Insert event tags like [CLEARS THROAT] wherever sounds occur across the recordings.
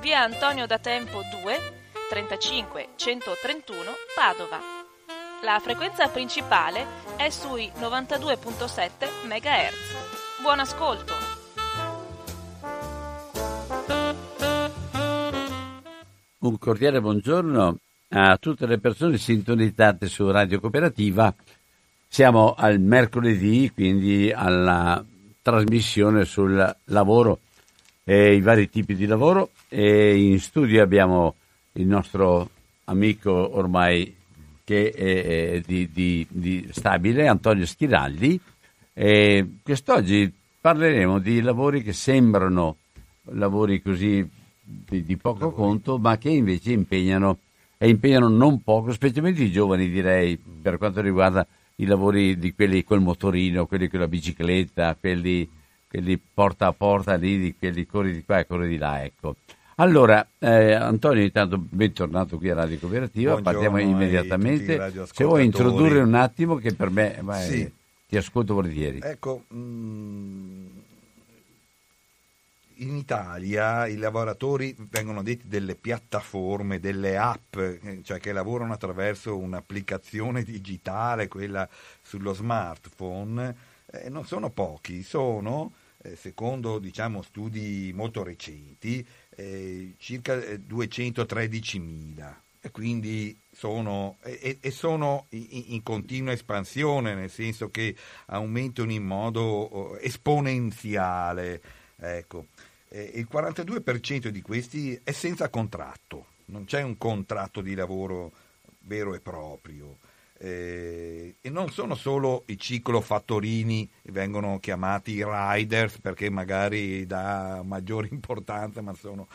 via Antonio da Tempo 2 35 131 Padova. La frequenza principale è sui 92.7 MHz. Buon ascolto! Un cordiale buongiorno a tutte le persone sintonizzate su Radio Cooperativa. Siamo al mercoledì, quindi alla trasmissione sul lavoro e i vari tipi di lavoro e in studio abbiamo il nostro amico ormai che è, è di, di, di stabile, Antonio Schiraldi. E quest'oggi parleremo di lavori che sembrano lavori così di, di poco lavori. conto, ma che invece impegnano e impegnano non poco, specialmente i giovani direi, per quanto riguarda i lavori di quelli col motorino, quelli con la bicicletta, quelli, quelli porta a porta lì, di quelli corri di qua e corri di là, ecco. Allora, eh, Antonio, intanto bentornato qui a Radio Cooperativa, Buongiorno partiamo immediatamente. Se vuoi introdurre un attimo che per me vai, sì. ti ascolto volentieri. Ecco, mh, mm, in Italia i lavoratori vengono detti delle piattaforme, delle app, eh, cioè che lavorano attraverso un'applicazione digitale, quella sullo smartphone, eh, non sono pochi, sono, eh, secondo diciamo, studi molto recenti, eh, circa 213.000 eh, e quindi sono, e, e sono in, in, continua espansione, nel senso che aumentano in modo oh, esponenziale. Ecco. Eh, il 42% di questi è senza contratto, non c'è un contratto di lavoro vero e proprio. Eh, e non sono solo i ciclofattorini, vengono chiamati riders perché magari dà maggiore [LAUGHS] importanza, ma sono,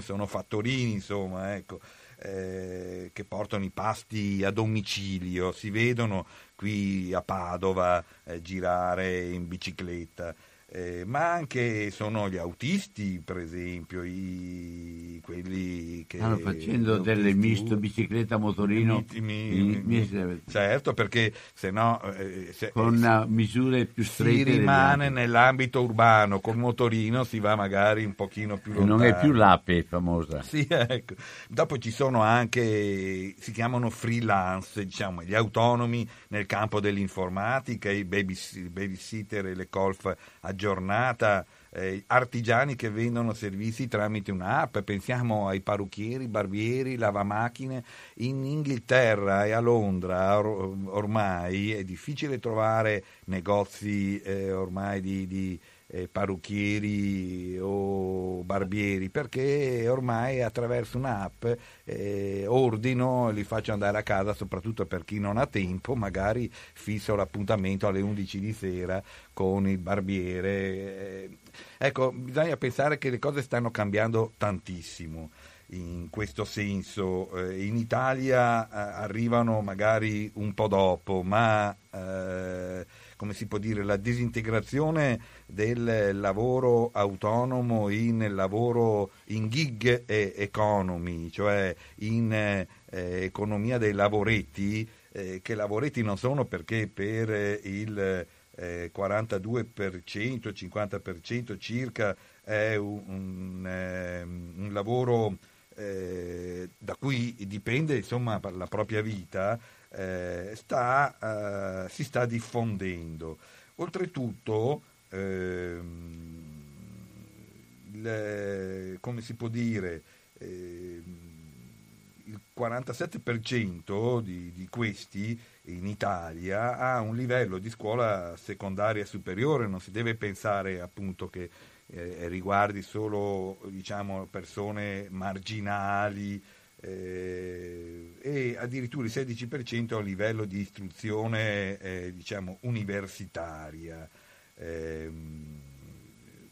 sono fattorini, insomma, ecco, eh, che portano i pasti a domicilio, si vedono qui a Padova eh, girare in bicicletta eh, ma anche sono gli autisti, per esempio, i, quelli che... Stanno facendo delle misto bicicletta motorino. Mi, mi, mi, certo, perché se no... Eh, se, con eh, misure più strette. Si rimane nell'ambito urbano, col motorino si va magari un pochino più lontano. Non è più l'ape famosa. Sì, ecco. Dopo ci sono anche, si chiamano freelance, diciamo, gli autonomi nel campo dell'informatica, i babysitter e le golf aggiornate giornata, eh, artigiani che vendono servizi tramite un'app, pensiamo ai parrucchieri, barbieri, lavamacchine. In Inghilterra e a Londra or- ormai è difficile trovare negozi eh, ormai di, di eh, parrucchieri o barbieri perché ormai attraverso un'app eh, ordino e li faccio andare a casa soprattutto per chi non ha tempo magari fisso l'appuntamento alle 11 di sera con il barbiere eh, ecco bisogna pensare che le cose stanno cambiando tantissimo in questo senso. Eh, in Italia eh, arrivano magari un po' dopo, ma eh, come si può dire, la disintegrazione del lavoro autonomo in lavoro in gig economy, cioè in eh, economia dei lavoretti, eh, che lavoretti non sono perché per il eh, 42%, 50% circa è un, un, ehm, un lavoro eh, da cui dipende insomma, la propria vita, eh, sta, eh, si sta diffondendo. Oltretutto, ehm, il, come si può dire, eh, il 47% di, di, questi in Italia ha un livello di scuola secondaria superiore, non si deve pensare appunto che eh, riguardi solo diciamo, persone marginali eh, e addirittura il 16% a livello di istruzione eh, diciamo, universitaria. Ehm,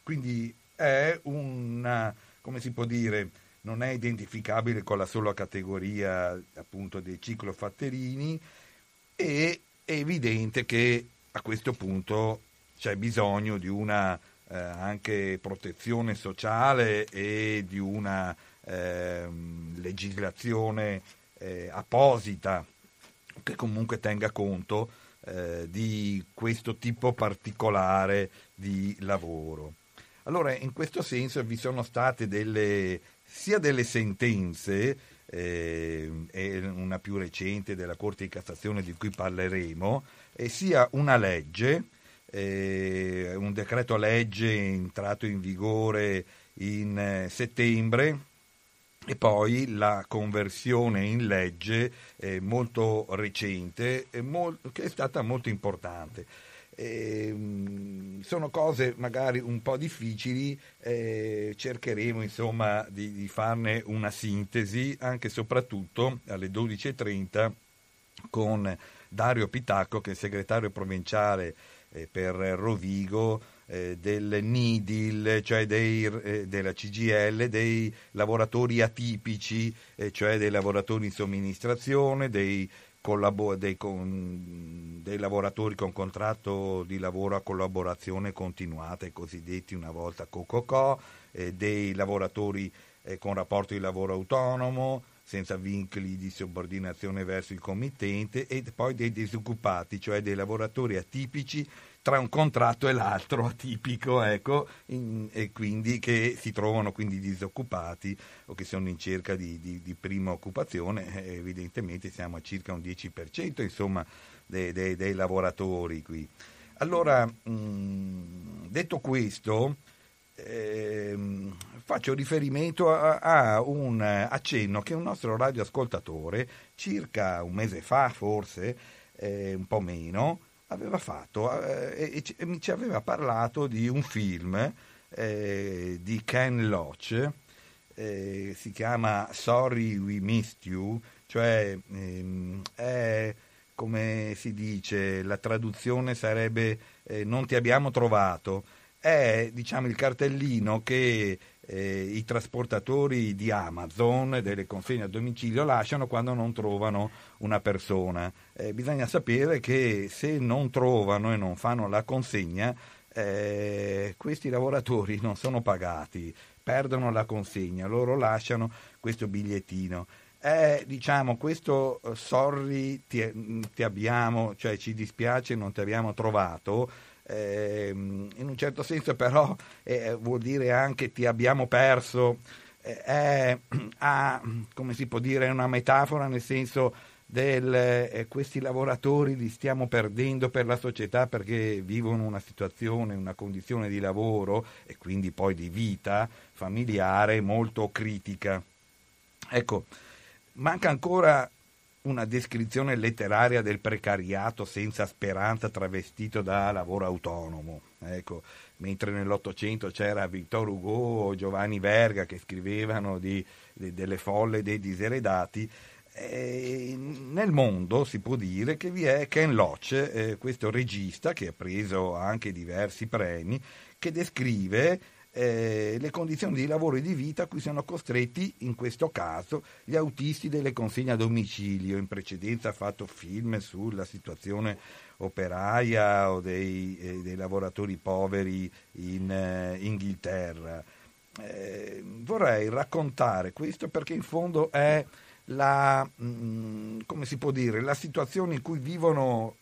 quindi è una, come si può dire, non è identificabile con la sola categoria appunto dei ciclofatterini e è evidente che a questo punto c'è bisogno di una eh, anche protezione sociale e di una eh, legislazione eh, apposita che comunque tenga conto eh, di questo tipo particolare di lavoro. Allora, in questo senso vi sono state delle, sia delle sentenze, eh, una più recente della Corte di Cassazione di cui parleremo, e sia una legge, eh, un decreto legge entrato in vigore in eh, settembre e poi la conversione in legge eh, molto recente molt- che è stata molto importante. Eh, sono cose magari un po' difficili, eh, cercheremo insomma di, di, farne una sintesi anche e soprattutto alle 12.30 con Dario Pitacco che è segretario provinciale eh, per Rovigo eh, del NIDIL, cioè dei, eh, della CGL, dei lavoratori atipici, eh, cioè dei lavoratori in somministrazione, dei collabor- dei, con, dei, lavoratori con contratto di lavoro a collaborazione continuata, i cosiddetti una volta COCOCO, eh, dei lavoratori eh, con rapporto di lavoro autonomo, senza vincoli di subordinazione verso il committente e poi dei disoccupati, cioè dei lavoratori atipici tra un contratto e l'altro [LAUGHS] atipico, ecco, in, e quindi che si trovano quindi disoccupati o che sono in cerca di, di, di prima occupazione, eh, evidentemente siamo a circa un 10% insomma, dei, dei, dei lavoratori qui. Allora, mh, detto questo, ehm, faccio riferimento a, a, un accenno che un nostro radioascoltatore, circa un mese fa forse, eh, un po' meno, aveva fatto eh, e, e, ci aveva parlato di un film eh, di Ken Loach, eh, si chiama Sorry We Missed You, cioè ehm, è come si dice, la traduzione sarebbe eh, non ti abbiamo trovato, è diciamo il cartellino che eh, i trasportatori di Amazon delle consegne a domicilio lasciano quando non trovano una persona. Eh, bisogna sapere che se non trovano e non fanno la consegna, eh, questi lavoratori non sono pagati, perdono la consegna, loro lasciano questo bigliettino. Eh, diciamo questo uh, sorry ti, ti abbiamo, cioè ci dispiace non ti abbiamo trovato, eh, in un certo senso però eh, vuol dire anche ti abbiamo perso, eh, [CLEARS THROAT] ha, come si può dire, è una metafora nel senso del eh, questi lavoratori li stiamo perdendo per la società perché vivono una situazione, una condizione di lavoro e quindi poi di vita familiare molto critica. Ecco, manca ancora una descrizione letteraria del precariato senza speranza travestito da lavoro autonomo. Ecco, mentre nell'Ottocento c'era Victor Hugo o Giovanni Verga che scrivevano di, di, delle folle dei diseredati, eh, nel mondo si può dire che vi è Ken Loach, eh, questo regista che ha preso anche diversi premi, che descrive eh, le condizioni di lavoro e di vita a cui sono costretti, in questo caso, gli autisti delle consegne a domicilio. In precedenza ha fatto film sulla situazione operaia o dei, eh, dei lavoratori poveri in eh, Inghilterra. Eh, vorrei raccontare questo perché in fondo è la, mh, mm, come si può dire, la situazione in cui vivono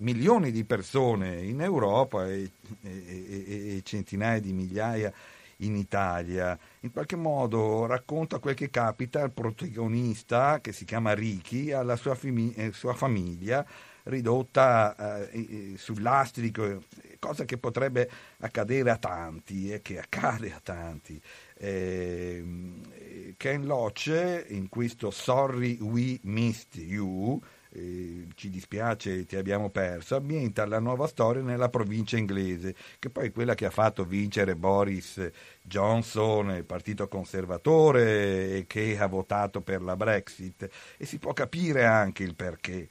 milioni di persone in Europa e, e, e, centinaia di migliaia in Italia. In qualche modo racconta quel che capita al protagonista, che si chiama Ricky, alla sua, fami- eh, sua famiglia, ridotta eh, sul lastrico, cosa che potrebbe accadere a tanti e che accade a tanti. Eh, Ken Loach in questo Sorry We Missed You ci dispiace ti abbiamo perso, ambienta la nuova storia nella provincia inglese, che poi è quella che ha fatto vincere Boris Johnson, il partito conservatore, e che ha votato per la Brexit. E si può capire anche il perché.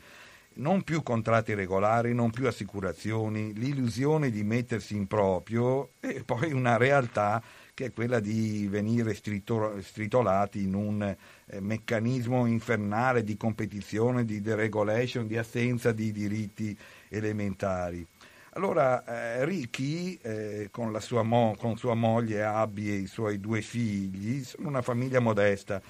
Non più contratti regolari, non più assicurazioni, l'illusione di mettersi in proprio e poi una realtà che è quella di venire stritolati in un eh, meccanismo infernale di competizione, di deregulation, di assenza di diritti elementari. Allora eh, Ricky eh, con, sua mo- con sua moglie Abby e i suoi due figli sono una famiglia modesta,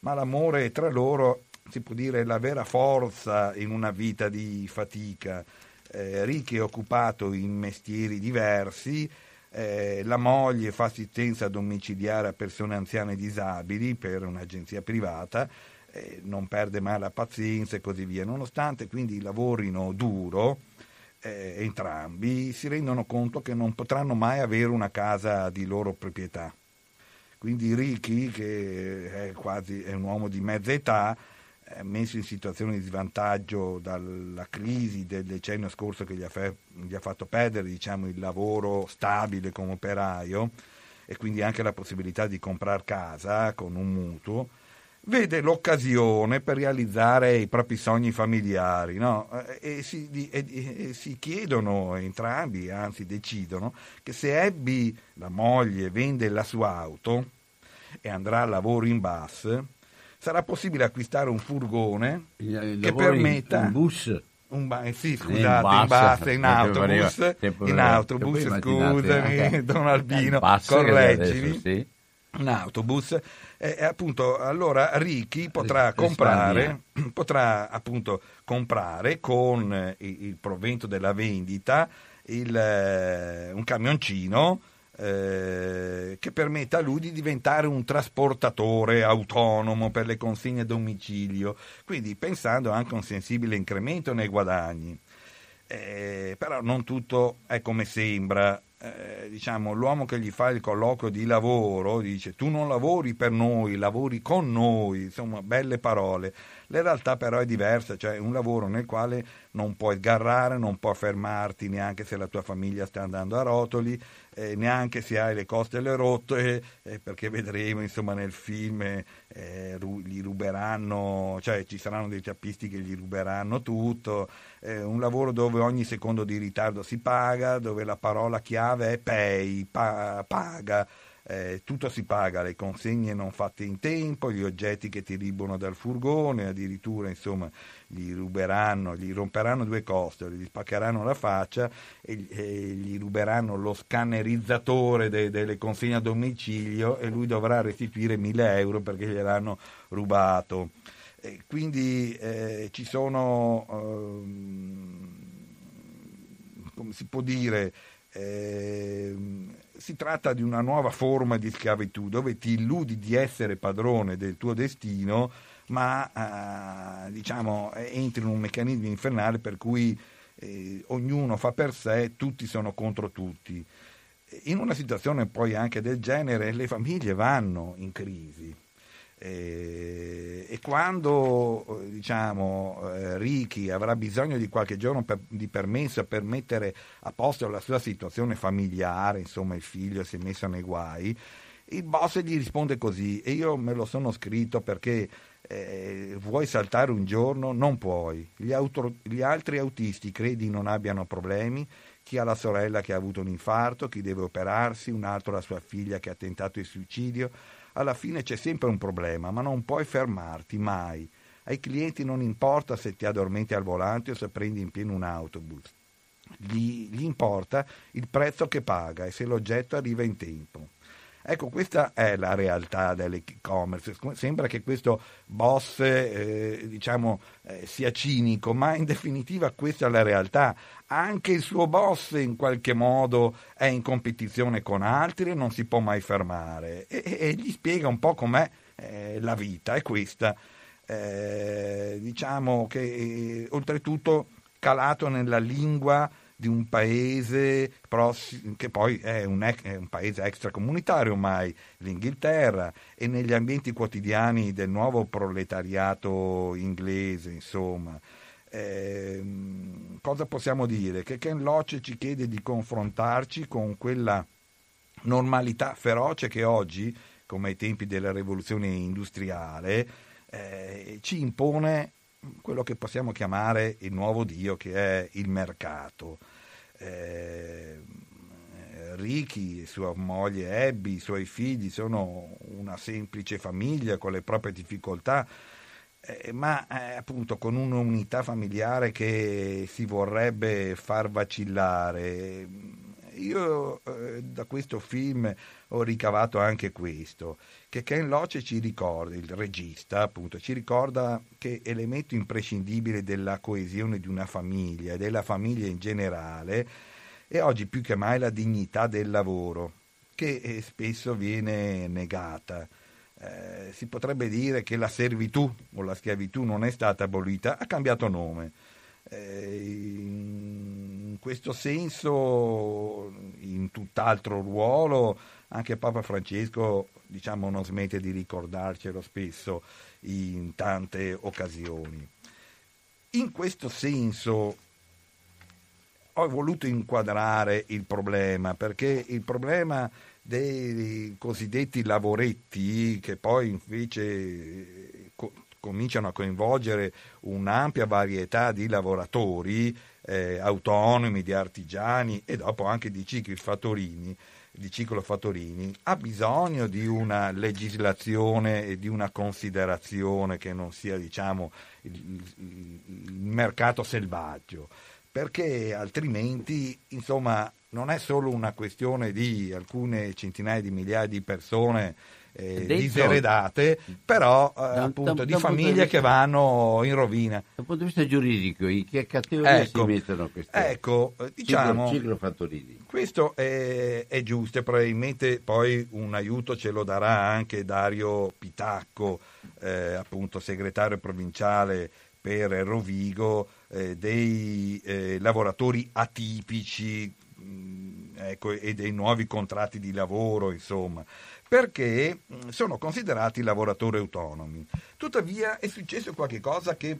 ma l'amore tra loro si può dire la vera forza in una vita di fatica. Eh, Ricky è occupato in mestieri diversi, eh, la moglie fa assistenza domiciliare a persone anziane e disabili per un'agenzia privata, eh, non perde mai la pazienza e così via. Nonostante quindi lavorino duro, eh, entrambi si rendono conto che non potranno mai avere una casa di loro proprietà. Quindi Ricky, che è quasi è un uomo di mezza età, messo in situazione di svantaggio dalla crisi del decennio scorso che gli ha, fe- gli ha fatto perdere diciamo, il lavoro stabile come operaio e quindi anche la possibilità di comprare casa con un mutuo, vede l'occasione per realizzare i propri sogni familiari no? e, si, e, e, si, chiedono entrambi, anzi decidono, che se Abby, la moglie, vende la sua auto e andrà a lavoro in bus, sarà possibile acquistare un furgone il, che permetta... Un bus? Un ba- eh, sì, scusate, in bus, [LAUGHS] in, autobus, in autobus, scusami, Don Albino, correggimi. Sì. Un autobus, e, appunto, allora Ricky potrà comprare, [CLEARS THROAT] potrà appunto comprare con il, il provento della vendita il, eh, un camioncino eh, che permetta a lui di diventare un trasportatore autonomo per le consegne a domicilio, quindi pensando anche a un sensibile incremento nei guadagni. Eh, però non tutto è come sembra. Eh, diciamo, l'uomo che gli fa il colloquio di lavoro dice tu non lavori per noi, lavori con noi, insomma, belle parole. La realtà però è diversa, cioè un lavoro nel quale non puoi sgarrare, non puoi fermarti neanche se la tua famiglia sta andando a rotoli, eh, neanche se hai le costole rotte, eh, perché vedremo insomma nel film eh, ru- gli ruberanno, cioè ci saranno dei tappisti che gli ruberanno tutto, un lavoro dove ogni secondo di ritardo si paga, dove la parola chiave è pay, pa- paga eh, tutto si paga, le consegne non fatte in tempo, gli oggetti che ti ribono dal furgone, addirittura insomma gli ruberanno, gli romperanno due costole, gli spaccheranno la faccia e, e gli ruberanno lo scannerizzatore de, delle consegne a domicilio e lui dovrà restituire 1000 euro perché gliel'hanno rubato. E quindi eh, ci sono, eh, come si può dire, eh, si tratta di una nuova forma di schiavitù dove ti illudi di essere padrone del tuo destino, ma eh, diciamo, entri in un meccanismo infernale per cui eh, ognuno fa per sé, tutti sono contro tutti. In una situazione poi anche del genere le famiglie vanno in crisi eh, e quando diciamo, eh, Ricky avrà bisogno di qualche giorno per, di permesso per mettere a posto la sua situazione familiare, insomma il figlio si è messo nei guai, il boss gli risponde così e io me lo sono scritto perché eh, vuoi saltare un giorno? Non puoi. Gli, auto, gli altri autisti credi non abbiano problemi, chi ha la sorella che ha avuto un infarto, chi deve operarsi, un altro la sua figlia che ha tentato il suicidio alla fine c'è sempre un problema, ma non puoi fermarti mai. Ai clienti non importa se ti addormenti al volante o se prendi in pieno un autobus. Gli, gli importa il prezzo che paga e se l'oggetto arriva in tempo. Ecco, questa è la realtà dell'e-commerce. Sembra che questo boss eh, diciamo, eh, sia cinico, ma in definitiva questa è la realtà. Anche il suo boss in qualche modo è in competizione con altri e non si può mai fermare. E, e, gli spiega un po' com'è eh, la vita, è questa. Eh, diciamo che eh, oltretutto calato nella lingua di un paese che poi è un, è un, paese extracomunitario ormai, l'Inghilterra, e negli ambienti quotidiani del nuovo proletariato inglese, insomma. Eh, cosa possiamo dire? Che Ken Loach ci chiede di confrontarci con quella normalità feroce che oggi, come ai tempi della rivoluzione industriale, eh, ci impone quello che possiamo chiamare il nuovo Dio che è il mercato. Eh, Ricky, sua moglie Abby, i suoi figli sono una semplice famiglia con le proprie difficoltà, eh, ma eh, appunto con un'unità familiare che si vorrebbe far vacillare. Io eh, da questo film ho ricavato anche questo, che Ken Loach ci ricorda, il regista appunto, ci ricorda che elemento imprescindibile della coesione di una famiglia e della famiglia in generale è oggi più che mai la dignità del lavoro, che eh, spesso viene negata. Eh, si potrebbe dire che la servitù o la schiavitù non è stata abolita, ha cambiato nome. Eh, in questo senso, in tutt'altro ruolo, anche Papa Francesco diciamo, non smette di ricordarcelo spesso in tante occasioni. In questo senso ho voluto inquadrare il problema, perché il problema dei cosiddetti lavoretti, che poi invece co- cominciano a coinvolgere un'ampia varietà di lavoratori eh, autonomi, di artigiani e dopo anche di cicli fattorini, di Ciclo Fattorini. Ha bisogno di una legislazione e di una considerazione che non sia diciamo, il, il, il mercato selvaggio, perché altrimenti insomma, non è solo una questione di alcune centinaia di migliaia di persone eh, diseredate, però eh, da, appunto da, di da famiglie vista, che vanno in rovina. Dal punto di vista giuridico, in che categoria ecco, si mettono queste ecco, diciamo, ciclo, ciclo Questo è, è, giusto e probabilmente poi un aiuto ce lo darà anche Dario Pitacco, eh, appunto segretario provinciale per Rovigo, eh, dei eh, lavoratori atipici mh, ecco, e dei nuovi contratti di lavoro, insomma perché mm, sono considerati lavoratori autonomi. Tuttavia è successo qualcosa che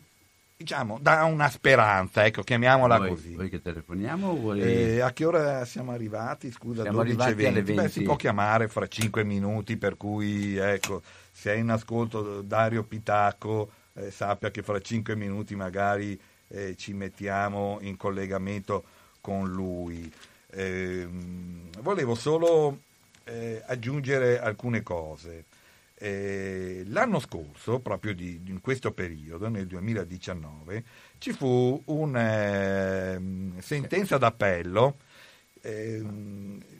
diciamo dà una speranza, ecco, chiamiamola voi, così. Voi che telefoniamo? Vuoi... Eh, a che ora siamo arrivati? Scusa, siamo 12 arrivati 20. 20. Beh, si può chiamare fra 5 minuti, per cui ecco, se è in ascolto Dario Pitacco, eh, sappia che fra 5 minuti magari eh, ci mettiamo in collegamento con lui. Eh, volevo solo eh, aggiungere alcune cose. Eh, l'anno scorso, proprio di, in questo periodo, nel 2019, ci fu una eh, sentenza d'appello eh,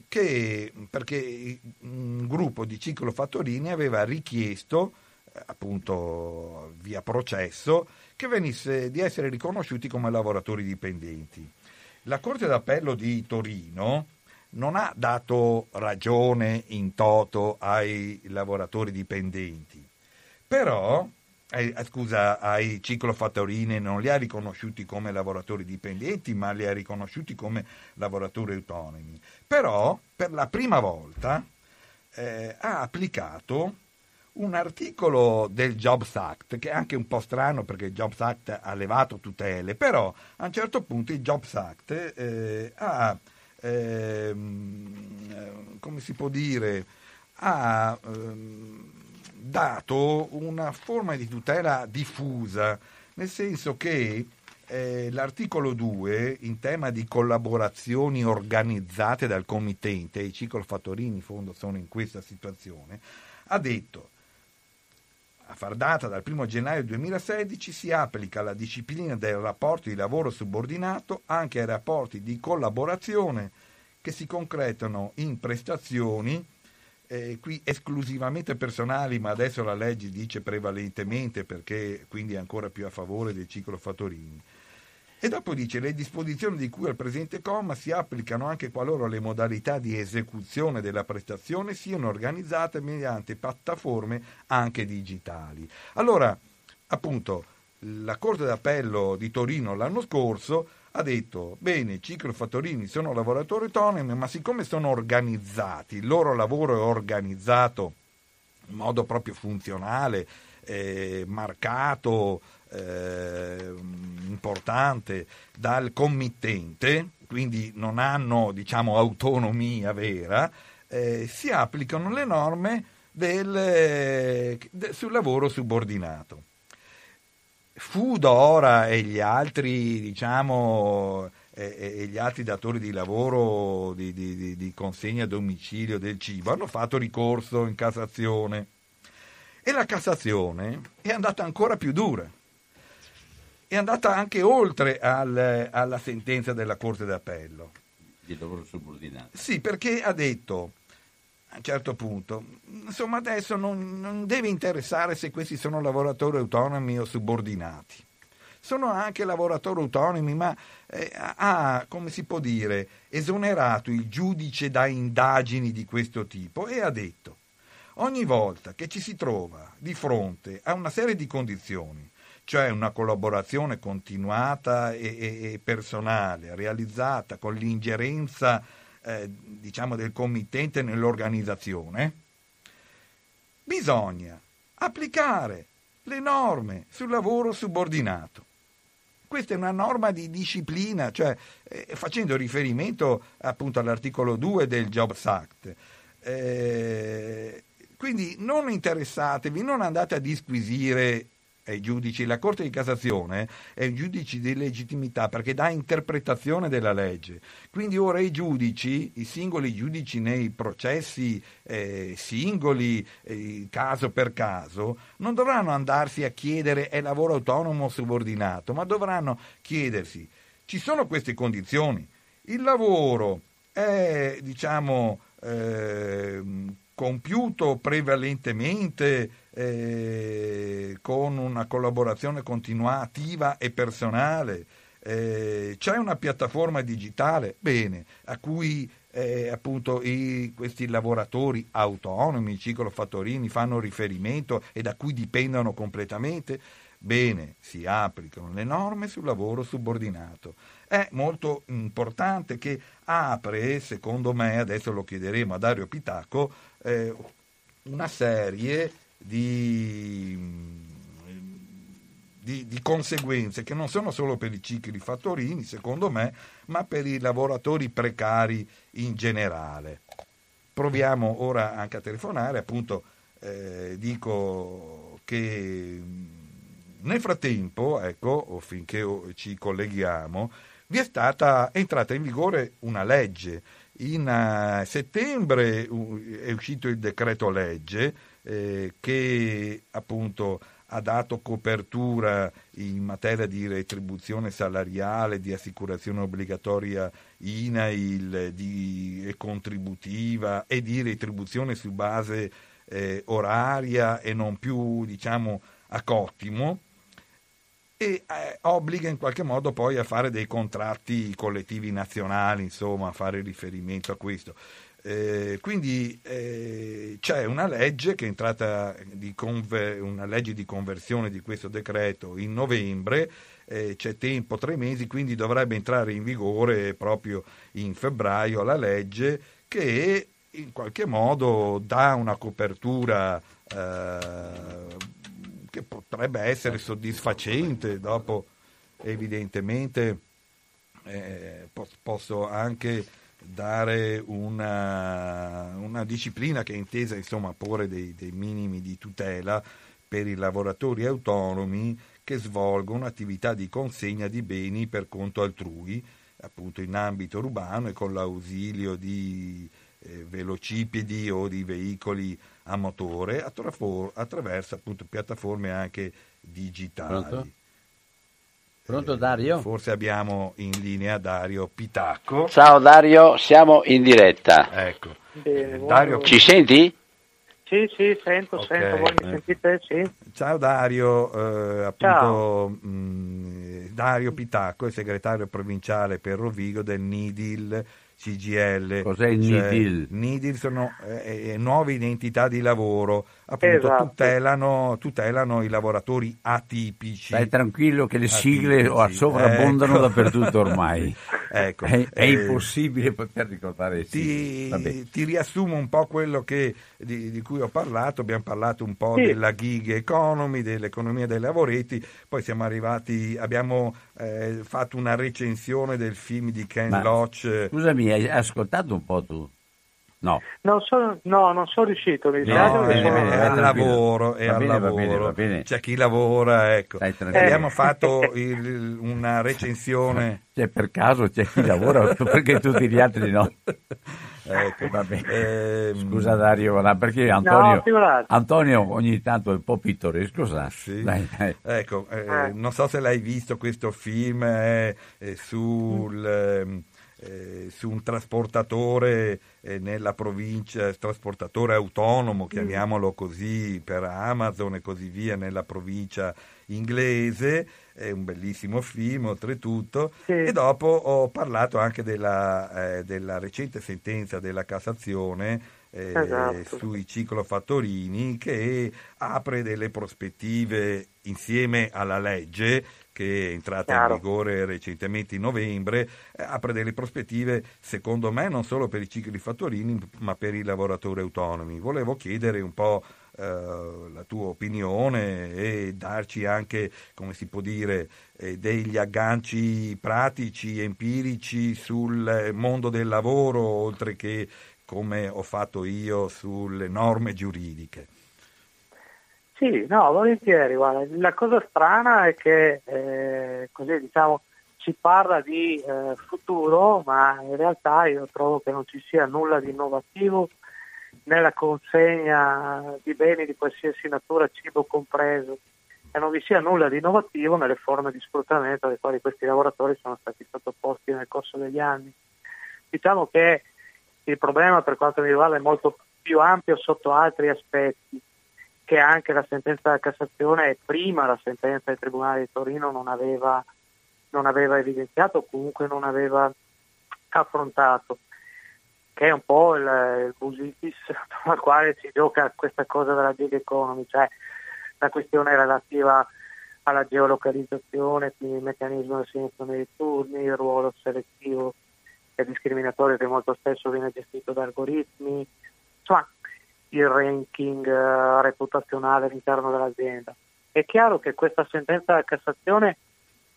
che, perché un gruppo di ciclofattorini aveva richiesto, eh, appunto via processo, che venisse di essere riconosciuti come lavoratori dipendenti. La Corte d'Appello di Torino non ha dato ragione in toto ai lavoratori dipendenti, però, eh, scusa, ai ciclofattorini non li ha riconosciuti come lavoratori dipendenti, ma li ha riconosciuti come lavoratori autonomi. Però, per la prima volta, eh, ha applicato un articolo del Jobs Act, che è anche un po' strano perché il Jobs Act ha levato tutele, però a un certo punto il Jobs Act eh, ha ehm, come si può dire, ha ehm, dato una forma di tutela diffusa, nel senso che eh, l'articolo 2, in tema di collaborazioni organizzate dal committente, i ciclofattorini in fondo sono in questa situazione, ha detto a far data dal 1 gennaio 2016 si applica la disciplina del rapporto di lavoro subordinato anche ai rapporti di collaborazione che si concretano in prestazioni eh, qui esclusivamente personali, ma adesso la legge dice prevalentemente perché quindi è ancora più a favore dei ciclofattorini. E dopo dice le disposizioni di cui al presente comma si applicano anche qualora le modalità di esecuzione della prestazione siano organizzate mediante piattaforme anche digitali. Allora, appunto, la Corte d'Appello di Torino l'anno scorso ha detto, bene, i ciclofattorini sono lavoratori autonomi, ma siccome sono organizzati, il loro lavoro è organizzato in modo proprio funzionale, eh, marcato, eh, importante dal committente, quindi non hanno diciamo, autonomia vera, eh, si applicano le norme del, de, sul lavoro subordinato. Fudora e gli altri, diciamo, e, e gli altri datori di lavoro di, di, di consegna a domicilio del cibo hanno fatto ricorso in Cassazione e la Cassazione è andata ancora più dura è andata anche oltre al, alla sentenza della Corte d'Appello. Di lavoro subordinato. Sì, perché ha detto a un certo punto, insomma adesso non, non deve interessare se questi sono lavoratori autonomi o subordinati. Sono anche lavoratori autonomi, ma eh, ha, come si può dire, esonerato il giudice da indagini di questo tipo e ha detto, ogni volta che ci si trova di fronte a una serie di condizioni cioè una collaborazione continuata e, e, e personale, realizzata con l'ingerenza eh, diciamo del committente nell'organizzazione, bisogna applicare le norme sul lavoro subordinato. Questa è una norma di disciplina, cioè eh, facendo riferimento appunto all'articolo 2 del Jobs Act. Eh, quindi non interessatevi, non andate a disquisire ai giudici, la Corte di Cassazione è un giudice di legittimità perché dà interpretazione della legge. Quindi ora i giudici, i singoli giudici nei processi eh, singoli, eh, caso per caso, non dovranno andarsi a chiedere è lavoro autonomo o subordinato, ma dovranno chiedersi ci sono queste condizioni. Il lavoro è, diciamo, eh, compiuto prevalentemente eh, con una collaborazione continuativa e personale. Eh, c'è una piattaforma digitale, bene, a cui eh, appunto i, questi lavoratori autonomi, i ciclofattorini fanno riferimento e da cui dipendono completamente, bene, si applicano le norme sul lavoro subordinato è molto importante che apre, secondo me, adesso lo chiederemo a Dario Pitacco, eh, una serie di, di, di, conseguenze che non sono solo per i cicli fattorini, secondo me, ma per i lavoratori precari in generale. Proviamo ora anche a telefonare, appunto eh, dico che nel frattempo, ecco, finché ci colleghiamo, vi è stata entrata in vigore una legge. In uh, settembre è uscito il decreto legge eh, che appunto ha dato copertura in materia di retribuzione salariale, di assicurazione obbligatoria INAIL di, e contributiva e di retribuzione su base eh, oraria e non più diciamo a cottimo e eh, obbliga in qualche modo poi a fare dei contratti collettivi nazionali, insomma, a fare riferimento a questo. Eh, quindi eh, c'è una legge che è entrata di conver- una legge di conversione di questo decreto in novembre, eh, c'è tempo tre mesi, quindi dovrebbe entrare in vigore proprio in febbraio la legge che in qualche modo dà una copertura eh, che potrebbe essere soddisfacente, dopo evidentemente eh, posso anche dare una, una, disciplina che è intesa insomma, a porre dei, dei minimi di tutela per i lavoratori autonomi che svolgono attività di consegna di beni per conto altrui, appunto in ambito urbano e con l'ausilio di eh, velocipedi o di veicoli a motore attraverso appunto piattaforme anche digitali. Pronto? Pronto eh, Dario? Forse abbiamo in linea Dario Pitacco. Ciao Dario, siamo in diretta. Ecco. Bene, Dario... Ci senti? Sì, sì, sento, okay. sento, voi mi sentite? Sì. Ciao Dario, eh, appunto Ciao. Mh, Dario Pitacco è segretario provinciale per Rovigo del NIDIL CGL. Cos'è il cioè, NIDIL? NIDIL sono eh, eh, nuove identità di lavoro, appunto Esatto. tutelano, tutelano i lavoratori atipici. Stai tranquillo che le sigle Atipici, o sovrabbondano ecco. dappertutto ormai. [LAUGHS] Ecco, È, è eh, impossibile poter ricordare. Ti, ti riassumo un po' quello che, di, di cui ho parlato, abbiamo parlato un po' Sì. della gig economy, dell'economia dei lavoretti, poi siamo arrivati, abbiamo eh, fatto una recensione del film di Ken Ma- Loach. Scusami, hai ascoltato un po' tu? No. Non sono, no, non sono riuscito, mi No, è, sono- eh, è al lavoro, è Va al bene, va lavoro. bene, va bene. C'è chi lavora, ecco. Tranquillo. abbiamo fatto [LAUGHS] il- una recensione. Cioè, per caso c'è chi lavora [LAUGHS] perché tutti gli altri no. ecco, Vabbè. Ehm, Scusa Dario, perché Antonio, No. Antonio ogni tanto è un po' pittoresco, sa? Sì. Dai, dai. Ecco, eh, Eh. non so se l'hai visto questo film eh, eh, sul, ehm, eh, su un trasportatore eh, nella provincia, trasportatore autonomo, chiamiamolo così, per Amazon e così via, nella provincia inglese. È un bellissimo film, oltretutto. Sì. E dopo ho parlato anche della, eh, della recente sentenza della Cassazione eh, Esatto. sui ciclofattorini che apre delle prospettive insieme alla legge che è entrata Chiaro. in vigore recentemente in novembre, eh, apre delle prospettive secondo me non solo per i cicli fattorini ma per i lavoratori autonomi. Volevo chiedere un po' eh, la tua opinione e darci anche, come si può dire, eh, degli agganci pratici, empirici sul mondo del lavoro, oltre che come ho fatto io sulle norme giuridiche. Sì, no, volentieri. Guarda, la cosa strana è che eh, così diciamo si parla di eh, futuro, ma in realtà io trovo che non ci sia nulla di innovativo nella consegna di beni di qualsiasi natura, cibo compreso, e non vi sia nulla di innovativo nelle forme di sfruttamento alle quali questi lavoratori sono stati sottoposti nel corso degli anni. Diciamo che il problema per quanto mi riguarda è molto più ampio sotto altri aspetti che anche la sentenza della Cassazione e prima la sentenza del Tribunale di Torino non aveva, non aveva evidenziato o comunque non aveva affrontato, che è un po' il, il busitis [LAUGHS] al quale si gioca questa cosa della gig economy, cioè la questione relativa alla geolocalizzazione, quindi il meccanismo di assegnazione dei turni, il ruolo selettivo e discriminatorio che molto spesso viene gestito da algoritmi, insomma il ranking eh, reputazionale all'interno dell'azienda. È chiaro che questa sentenza della Cassazione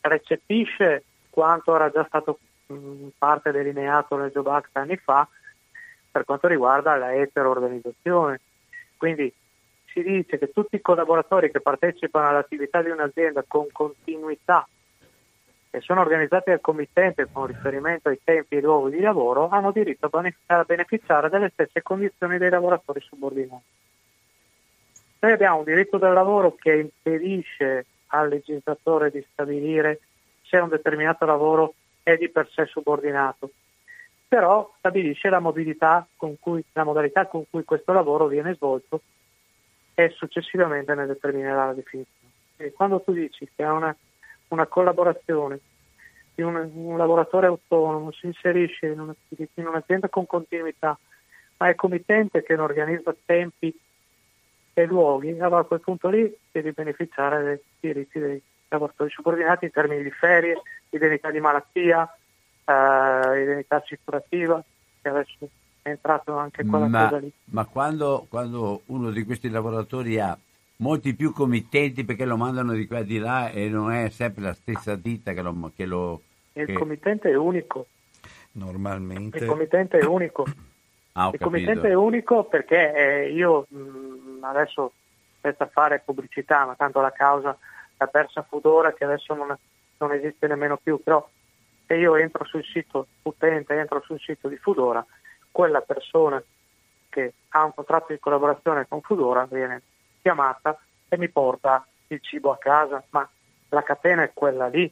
recepisce quanto era già stato mh, parte delineato nel Job Act anni fa per quanto riguarda la eteroorganizzazione. Quindi si dice che tutti i collaboratori che partecipano all'attività di un'azienda con continuità e sono organizzati dal committente con riferimento ai tempi e luoghi di lavoro hanno diritto a bene- a beneficiare delle stesse condizioni dei lavoratori subordinati. Noi abbiamo un diritto del lavoro che impedisce al legislatore di stabilire se un determinato lavoro è di per sé subordinato, però stabilisce la, cui, la modalità con cui questo lavoro viene svolto e successivamente ne determinerà la definizione. Quindi quando tu dici che è una, una collaborazione di un, un lavoratore autonomo si inserisce in, una- in un'azienda con continuità, ma è committente che non organizza tempi e luoghi, allora a quel punto lì devi beneficiare dei diritti dei lavoratori subordinati in termini di ferie, indennità di malattia, eh, indennità assicurativa, che adesso è entrato anche quella Ma, cosa lì. ma quando, quando uno di questi lavoratori ha molti più committenti perché lo mandano di qua e di là e non è sempre la stessa ditta che lo... Che lo Il che- committente è unico, Normalmente il committente è unico. [CLEARS THROAT] Ah, ho il capito. committente è unico perché eh, io mh, adesso senza fare pubblicità, ma tanto la causa l'ha persa Fudora che adesso non, non esiste nemmeno più, però se io entro sul sito utente, entro sul sito di Fudora, quella persona che ha un contratto di collaborazione con Fudora viene chiamata e mi porta il cibo a casa, ma la catena è quella lì.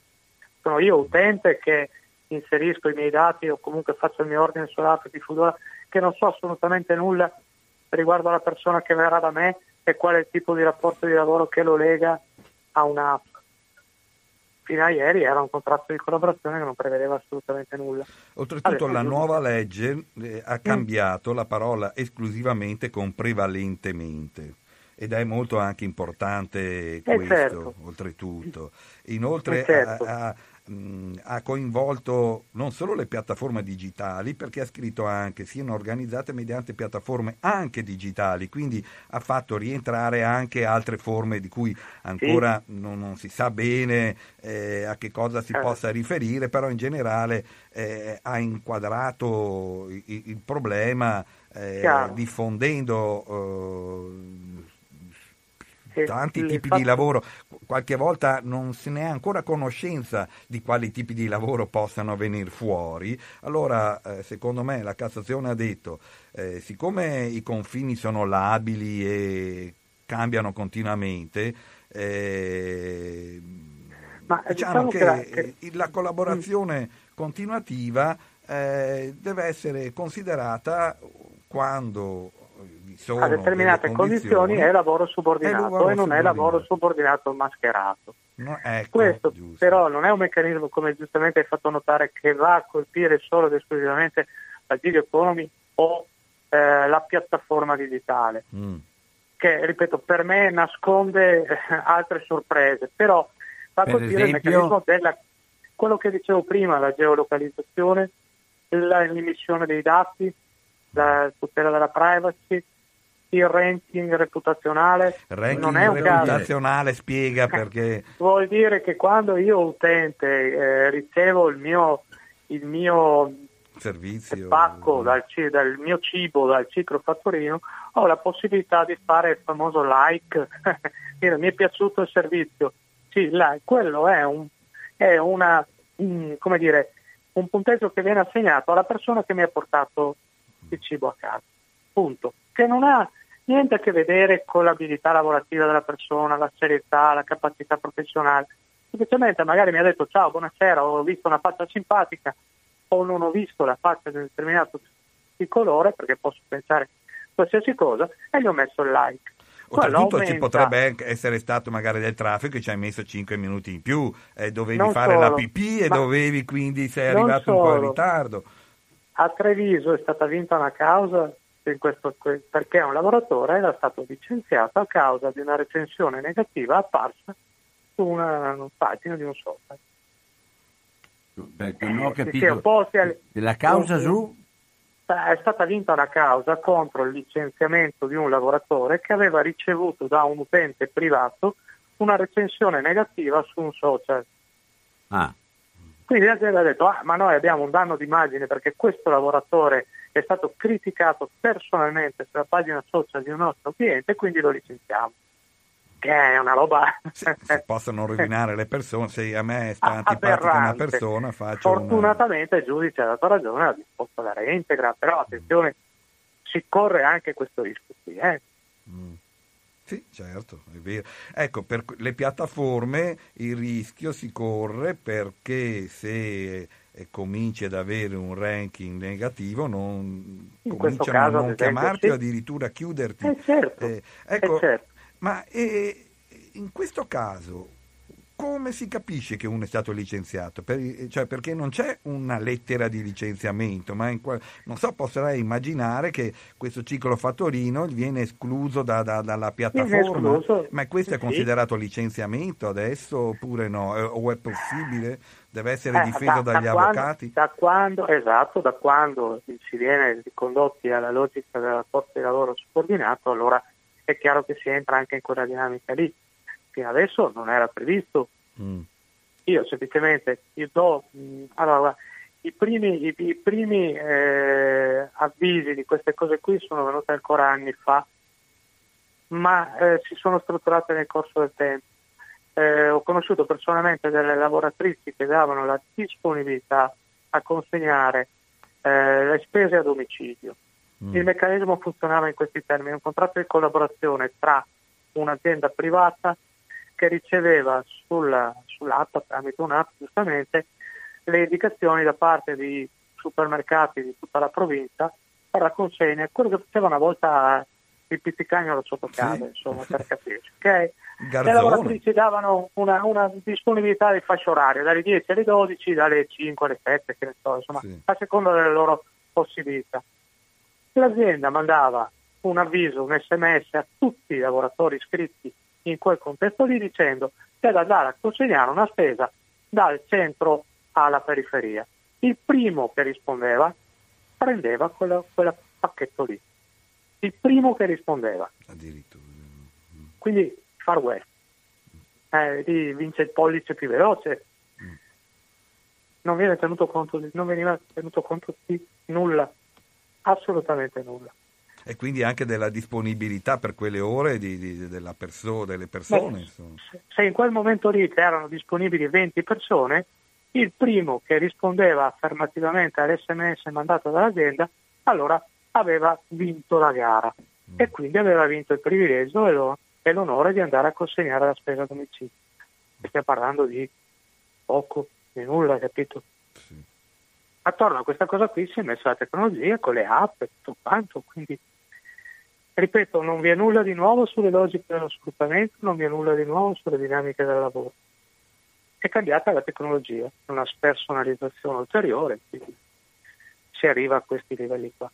Sono io utente che inserisco i miei dati o comunque faccio il mio ordine sull'app di Fudora che non so assolutamente nulla riguardo alla persona che verrà da me e qual è il tipo di rapporto di lavoro che lo lega a un'app. fino a ieri era un contratto di collaborazione che non prevedeva assolutamente nulla. Oltretutto Adesso, la nuova legge eh, ha mm. cambiato mm. la parola esclusivamente con prevalentemente ed è molto anche importante eh, questo, certo. oltretutto. Inoltre eh certo. ha, ha, coinvolto non solo le piattaforme digitali, perché ha scritto anche siano organizzate mediante piattaforme anche digitali, quindi ha fatto rientrare anche altre forme di cui ancora sì. non, non, si sa bene eh, a che cosa si certo. possa riferire, però in generale eh, ha inquadrato il, il problema eh, eh, tanti tipi fatto... di lavoro, qualche volta non se ne ha ancora conoscenza di quali tipi di lavoro possano venire fuori, allora eh, secondo me la Cassazione ha detto, eh, siccome i confini sono labili e cambiano continuamente, eh, Ma, diciamo, diciamo che, la, che, la collaborazione mm. continuativa eh, deve essere considerata quando sono a determinate condizioni, è lavoro subordinato lavoro e non subordinato. è lavoro subordinato mascherato. No, ecco, Questo giusto. però non è un meccanismo, come giustamente hai fatto notare, che va a colpire solo ed esclusivamente la gig economy o eh, la piattaforma digitale, mm. che ripeto per me nasconde eh, altre sorprese, però va a colpire esempio... il meccanismo della quello che dicevo prima, la geolocalizzazione, l'emissione dei dati, la tutela della privacy, il ranking reputazionale ranking non è un reputazionale caso. spiega perché [LAUGHS] vuol dire che quando io utente eh, ricevo il mio, il mio servizio. pacco dal, dal, mio cibo dal ciclo fattorino ho la possibilità di fare il famoso like. [LAUGHS] Dire mi è piaciuto il servizio. Sì like quello è un è una mm, come dire un punteggio che viene assegnato alla persona che mi ha portato il cibo a casa. Punto che non ha niente a che vedere con l'abilità lavorativa della persona, la serietà, la capacità professionale. Semplicemente magari mi ha detto ciao, buonasera, ho visto una faccia simpatica o non ho visto la faccia di un determinato di colore, perché posso pensare qualsiasi cosa, e gli ho messo il like. Oltretutto ci potrebbe essere stato magari del traffico e ci hai messo 5 minuti in più, eh, dovevi non fare solo, la pipì e dovevi quindi sei arrivato solo. un po' in ritardo. A Treviso è stata vinta una causa questo, perché un lavoratore era stato licenziato a causa di una recensione negativa apparsa su una, una pagina di un software. Beh, non ho capito. La causa su? È stata vinta una causa contro il licenziamento di un lavoratore che aveva ricevuto da un utente privato una recensione negativa su un social. Ah. Quindi l'azienda ha detto, ah, ma noi abbiamo un danno d'immagine perché questo lavoratore è stato criticato personalmente sulla pagina social di un nostro cliente quindi lo licenziamo. Che è una roba. Sì, si possono rovinare le persone. Se a me sta antipatica una persona, faccio. Fortunatamente una... il giudice ha dato ragione, ha disposto la reintegra, però attenzione, si corre anche questo rischio qui. Eh. Mm. Sì, certo, è vero. Ecco, per le piattaforme il rischio si corre perché se e cominci ad avere un ranking negativo, non, cominciano a non chiamarti o addirittura chiuderti. Eh certo, eh, ecco, eh certo. Ma eh, in questo caso come si capisce che uno è stato licenziato? Per, cioè, perché non c'è una lettera di licenziamento, ma qual, non so, potrei immaginare che questo ciclo fattorino viene escluso da, da, dalla piattaforma, ma questo è considerato licenziamento adesso oppure no? O è possibile? Deve essere eh, difeso da, dagli da avvocati? Quando, da quando, esatto, da quando si viene ricondotti alla logica del rapporto di lavoro subordinato, allora è chiaro che si entra anche in quella dinamica lì fino adesso non era previsto. Mm. Io semplicemente io do, mh, mm, allora, i primi, i, i primi eh, avvisi di queste cose qui sono venuti ancora anni fa, ma eh, si sono strutturate nel corso del tempo. Eh, ho conosciuto personalmente delle lavoratrici che davano la disponibilità a consegnare eh, le spese a domicilio. Mm. Il meccanismo funzionava in questi termini, un contratto di collaborazione tra un'azienda privata che riceveva sulla, sull'app, tramite un'app giustamente, le indicazioni da parte di supermercati di tutta la provincia per la consegna, quello che faceva una volta il pizzicagnolo sotto casa, sì. insomma, per capirci. Okay? Le lavoratrici davano una, una, disponibilità di fascia oraria, dalle 10 alle 12, dalle 5 alle 7, che ne so, insomma, sì. a seconda delle loro possibilità. L'azienda mandava un avviso, un sms a tutti i lavoratori iscritti in quel contesto lì dicendo che ad andare a consegnare una spesa dal centro alla periferia. Il primo che rispondeva prendeva quel pacchetto lì. Il primo che rispondeva. Addirittura. Quindi Far West. Eh, lì vince il pollice più veloce. Non, viene tenuto conto di, non veniva tenuto conto di nulla, assolutamente nulla e quindi anche della disponibilità per quelle ore di, di, perso- delle persone. Beh, se in quel momento lì erano disponibili 20 persone, il primo che rispondeva affermativamente all'SMS mandato dall'azienda, allora aveva vinto la gara mm. e quindi aveva vinto il privilegio e, lo, e, l'onore di andare a consegnare la spesa a domicilio. Stiamo parlando di poco, di nulla, capito? Sì. Attorno a questa cosa qui si è messa la tecnologia con le app e tutto quanto, quindi Ripeto, non vi è nulla di nuovo sulle logiche dello sfruttamento, non vi è nulla di nuovo sulle dinamiche del lavoro. È cambiata la tecnologia, una spersonalizzazione ulteriore, quindi si arriva a questi livelli qua.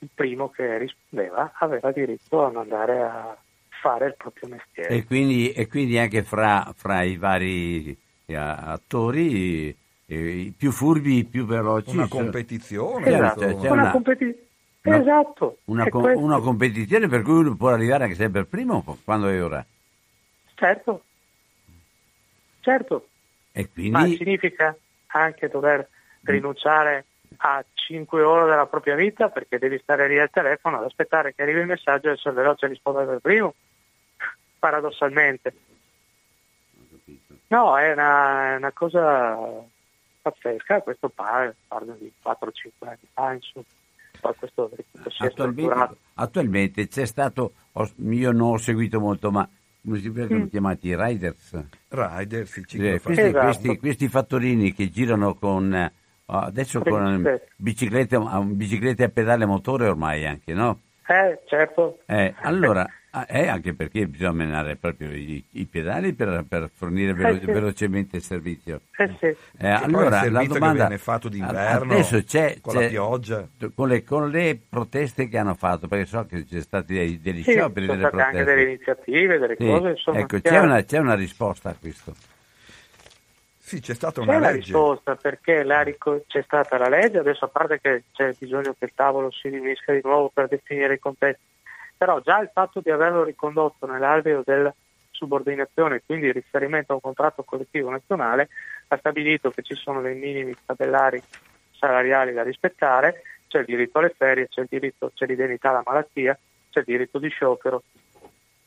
Il primo che rispondeva aveva diritto ad andare a fare il proprio mestiere. E quindi, e quindi anche fra, fra, i vari eh, attori, eh, i più furbi, i più veloci. Una competizione. Esatto, c'è una, una competizione una, esatto. Una, co- una, competizione per cui uno può arrivare anche sempre primo quando è ora. Certo, certo. E quindi... Ma significa anche dover rinunciare a 5 ore della propria vita perché devi stare lì al telefono ad aspettare che arrivi il messaggio e essere veloce a rispondere per primo, [LAUGHS] paradossalmente. No, è una, una cosa pazzesca, questo parla di 4-5 anni fa, insomma questo, questo attualmente, attualmente, c'è stato, io non ho seguito molto, ma come si vengono mm. chiamati? Riders? Riders, sì, questi, esatto. questi, questi, fattorini che girano con eh, adesso con biciclette, biciclette a pedale motore ormai anche, no? Eh, certo. Eh, allora, [LAUGHS] Ah, eh, anche perché bisogna menare proprio i, i pedali per, per fornire velo- eh sì. velocemente il servizio. Eh sì. eh, allora, il la domanda viene fatto d'inverno adesso c'è, con c'è, la pioggia. Con le, con le, proteste che hanno fatto, perché so che c'è stati dei, degli sì, scioperi, delle proteste. anche delle iniziative, delle sì. cose. Insomma, ecco, c'è una, c'è una risposta a questo. Sì, c'è stata una c'è legge. risposta perché ric- c'è stata la legge, adesso a parte che c'è bisogno che il tavolo si riunisca di nuovo per definire i contesti però già il fatto di averlo ricondotto nell'alveo della subordinazione, quindi il riferimento a un contratto collettivo nazionale, ha stabilito che ci sono dei minimi tabellari salariali da rispettare, c'è il diritto alle ferie, c'è, il diritto, c'è l'indennità alla malattia, c'è il diritto di sciopero.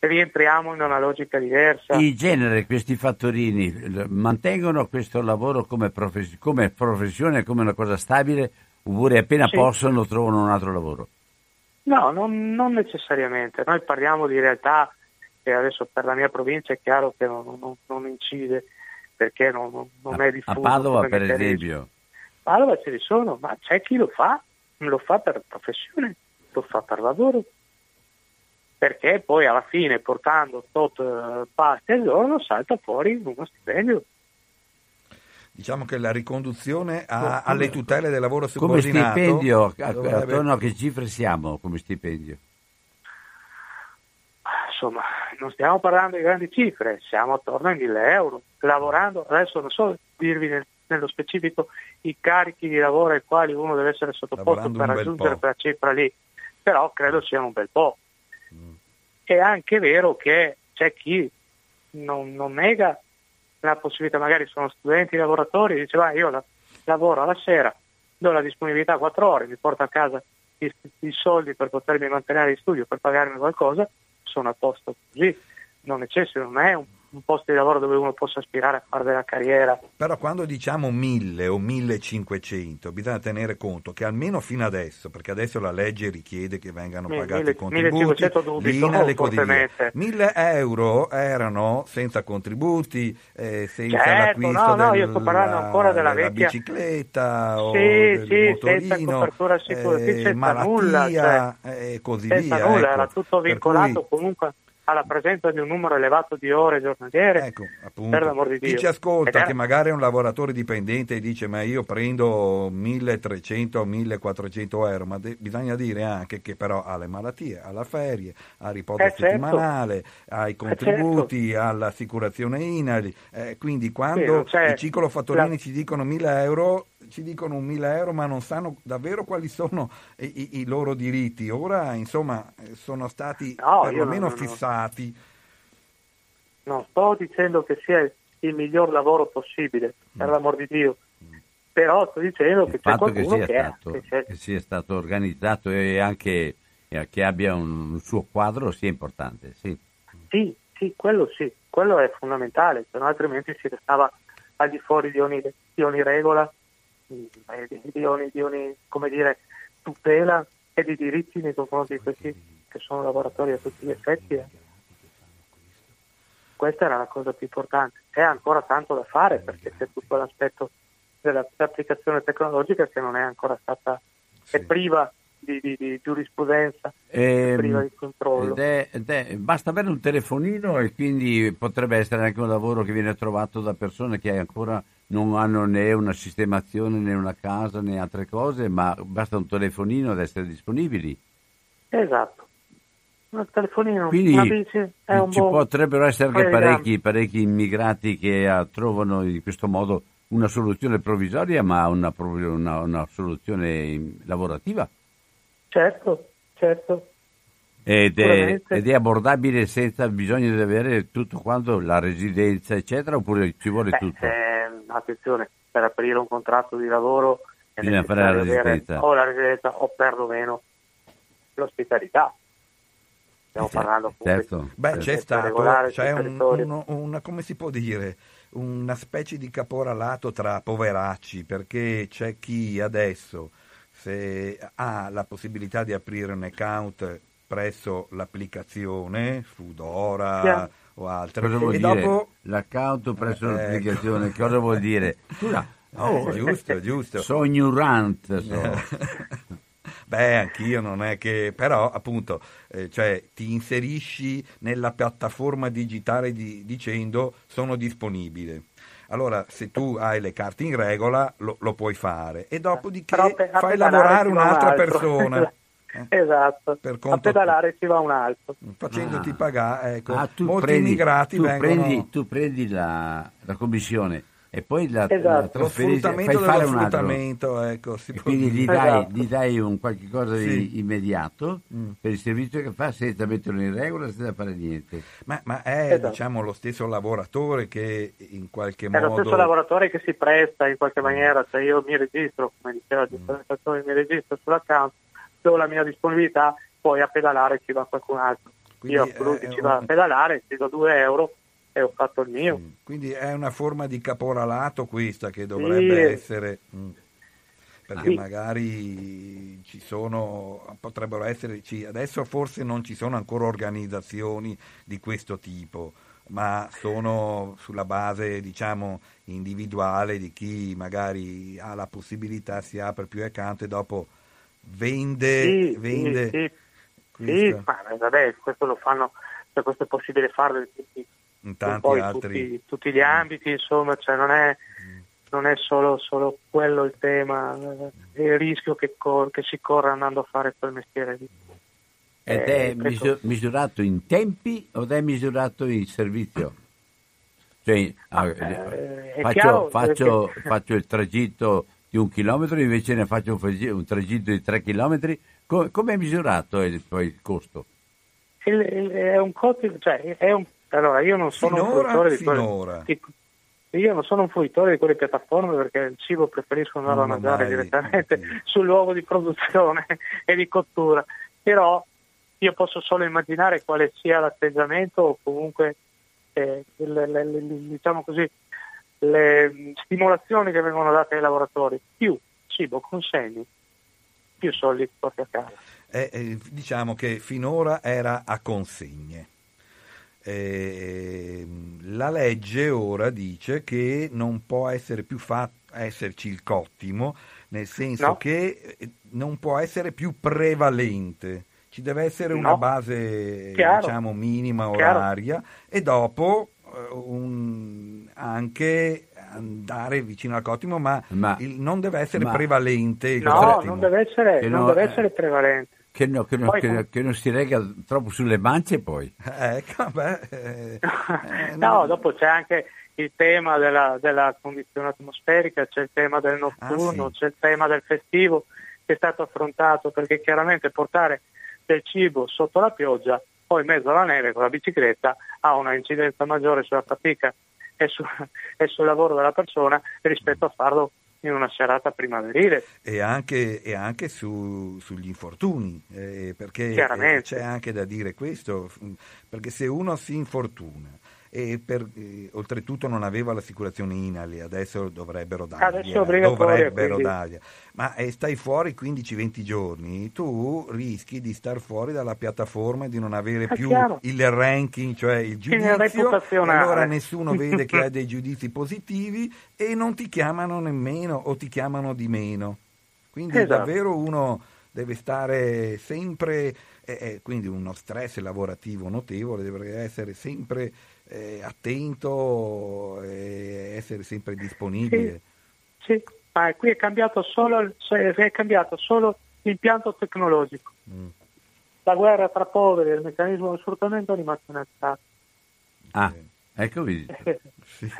E rientriamo in una logica diversa. In genere questi fattorini mantengono questo lavoro come, profes- come professione, come una cosa stabile, oppure appena sì. possono trovano un altro lavoro? No, non, non, necessariamente. Noi parliamo di realtà che adesso per la mia provincia è chiaro che non, non, non incide perché non, non è diffuso. A Padova per esempio? A Padova ce ne sono, ma c'è chi lo fa, lo fa per professione, lo fa per lavoro. Perché poi alla fine portando tot uh, pasti al giorno salta fuori uno stipendio diciamo che la riconduzione a, alle tutele del lavoro subordinato come stipendio dovrebbe... attorno a che cifre siamo come stipendio? Insomma non stiamo parlando di grandi cifre siamo attorno ai 1000 euro lavorando adesso non so dirvi nel, nello specifico i carichi di lavoro ai quali uno deve essere sottoposto lavorando per raggiungere quella cifra lì però credo siano un bel po' mm. è anche vero che c'è chi non, non nega la possibilità, magari sono studenti, lavoratori, diceva io la, lavoro alla sera, do la disponibilità 4 ore, mi porto a casa i, i soldi per potermi mantenere in studio, per pagarmi qualcosa, sono a posto così, non necessito, non è un un posto di lavoro dove uno possa aspirare a fare della carriera. Però quando diciamo 1000 o 1500 bisogna tenere conto che almeno fino adesso, perché adesso la legge richiede che vengano pagati i contributi, l'INAL e così via. 1000 euro erano senza contributi, eh, senza certo, l'acquisto no, no, del, io sto parlando ancora della, della vecchia... bicicletta sì, o del sì, motorino, senza copertura assicurativa, eh, senza malattia nulla, cioè, e così senza via. nulla, ecco. era tutto vincolato cui- comunque alla presenza di un numero elevato di ore giornaliere. Ecco, appunto. Per l'amor di Chi Dio. ci ascolta, Ed che magari è un lavoratore dipendente e dice ma io prendo 1300 o 1400 euro, ma de- bisogna dire anche che però ha le malattie, ha la ferie, ha il riposo Eh, certo. settimanale, ha i contributi, ha l'assicurazione INALI, eh, quindi quando non c'è i ciclofattorini la- ci dicono 1000 euro, ci dicono un 1000 euro ma non sanno davvero quali sono i, i- i loro diritti. Ora insomma sono stati No, perlomeno non- fissati. Non sto dicendo che sia il miglior lavoro possibile, per Mm. l'amor di Dio, però sto dicendo che Il c'è fatto che qualcuno sia, che, è- stato, che c'è- che sia stato organizzato e anche che abbia un, un suo quadro sia importante, sì. Sì, sì, quello sì, quello è fondamentale, altrimenti si restava al di fuori di ogni, di ogni regola, di, ogni, di ogni, come dire, tutela e di diritti nei confronti di questi che sono lavoratori a tutti gli effetti. eh. Questa era la cosa più importante. C'è ancora tanto da fare perché c'è tutto l'aspetto dell'applicazione tecnologica che non è ancora stata, è priva di, di- di giurisprudenza, è Ehm, priva di controllo. ed è- ed è- basta avere un telefonino e quindi potrebbe essere anche un lavoro che viene trovato da persone che ancora non hanno né una sistemazione né una casa né altre cose, ma basta un telefonino ad essere disponibili. Esatto. Un telefonino, Quindi una bici è un ci buon... potrebbero essere anche parecchi, parecchi immigrati che ah, trovano in questo modo una soluzione provvisoria, ma una, una- una soluzione lavorativa. Certo, certo. Ed è, ed è abbordabile senza bisogno di avere tutto quanto, la residenza, eccetera, oppure ci vuole Beh, tutto? eh, attenzione, per aprire un contratto di lavoro è Bisogna fare la necessario avere residenza. o la residenza o perlomeno l'ospitalità. Stiamo Certo, parlando certo. Beh, Certo. c'è stato, regolare c'è un, uno- una, come si può dire, una specie di caporalato tra poveracci, perché c'è chi adesso, se ha la possibilità di aprire un account presso l'applicazione, Foodora Yeah. o altre, Cosa vuol e dire? dopo... L'account presso Eh, l'applicazione, ecco. cosa vuol dire? Scusa, Oh, giusto, giusto. sono ignorante. so. Beh, anch'io non è che, però appunto, eh, cioè, ti inserisci nella piattaforma digitale di- dicendo sono disponibile. Allora, se tu hai le carte in regola, lo, lo puoi fare e dopodiché fai lavorare un'altra persona. [LAUGHS] Eh, Esatto, Per a pedalare ci va un altro. facendoti Ah. pagare, ecco, Ah, tu molti prendi, immigrati tu vengono prendi, tu prendi la, la commissione e poi la, Esatto. la lo trasferisci, fai dello fare un altro. ecco, si può quindi gli dai, Esatto. gli dai un qualche cosa di Sì. immediato Mm. per il servizio che fa senza metterlo in regola, senza fare niente. Ma, ma è Esatto. diciamo lo stesso lavoratore che in qualche È lo modo stesso lavoratore che si presta in qualche maniera, se io mi registro, come diceva il giustamente, mi registro sull'account, do la mia disponibilità, poi a pedalare ci va qualcun altro. Quindi io a lui ci un- va a pedalare, ti do 2 euro e ho fatto il mio. Mm. Quindi è una forma di caporalato questa che dovrebbe Sì. essere, mm. perché Sì. magari ci sono, potrebbero essere, ci- adesso forse non ci sono ancora organizzazioni di questo tipo, ma sono sulla base diciamo individuale di chi magari ha la possibilità, si apre più account e dopo vende, Sì, vende sì, sì, sì, questo ma eh, vabbè, questo lo fanno, cioè, questo è possibile farlo in tutti, in un tanti altri. tutti, tutti gli ambiti, insomma, cioè non è, non è solo, solo quello il tema, eh, il rischio che, cor- che si corre andando a fare quel mestiere lì. Ed Eh, è credo- misu- misurato in tempi o è misurato in servizio? Cioè, ah, eh, è faccio, chiaro faccio- che- faccio il tragitto di un chilometro, invece ne faccio un, un tragitto di tre chilometri. Co- Come è misurato il, poi il costo? Il- il- è un costo, cioè è un, allora io non sono un Finora, fruitore di quelle, di- io non sono un fruitore di quelle piattaforme perché il cibo preferisco andare a mangiare mai- direttamente sì. [LAUGHS] sul luogo di produzione [LAUGHS] e di cottura, però io posso solo immaginare quale sia l'atteggiamento o comunque che le, le, le, diciamo così, le stimolazioni che vengono date ai lavoratori, più cibo consegni, più soldi porti a casa. Eh, eh, diciamo che finora era a consegne. Eh, la legge ora dice che non può essere più fatto esserci il cottimo, nel senso No. che eh, non può essere più prevalente. Ci deve essere una No. base Chiaro. diciamo minima Chiaro. oraria e dopo un- anche andare vicino al cottimo, ma, Ma- il- non deve essere ma- prevalente il No, cottimo. non deve essere, Che non no, deve eh. essere prevalente. Che, no- che no- Poi che- com- che non si rega troppo sulle mance poi. Ecco, [LAUGHS] beh, eh, eh, no, non- dopo c'è anche il tema della, della condizione atmosferica, c'è il tema del notturno, Ah, sì. c'è il tema del festivo che è stato affrontato perché chiaramente portare del cibo sotto la pioggia, poi in mezzo alla neve con la bicicletta, ha una incidenza maggiore sulla fatica e, su- e sul lavoro della persona rispetto a farlo in una serata primaverile. e anche, e anche su- sugli infortuni, eh, perché c'è anche da dire questo, perché se uno si infortuna e per- eh, oltretutto non aveva l'assicurazione INALI, adesso dovrebbero dargli, Adesso dovrebbero ma eh, stai fuori 15-20 giorni, tu rischi di star fuori dalla piattaforma e di non avere È più chiaro. il ranking, cioè il giudizio, allora nessuno [LAUGHS] vede che hai dei giudizi positivi e non ti chiamano nemmeno o ti chiamano di meno. Quindi Esatto. davvero uno deve stare sempre, eh, eh, quindi uno stress lavorativo notevole, deve essere sempre eh, attento e essere sempre disponibile. Sì, ma qui è cambiato solo, il- è cambiato solo l'impianto tecnologico. Mm. La guerra tra poveri e il meccanismo di sfruttamento è rimasto inalterato. Ah, ecco vedi. [LAUGHS] Sì.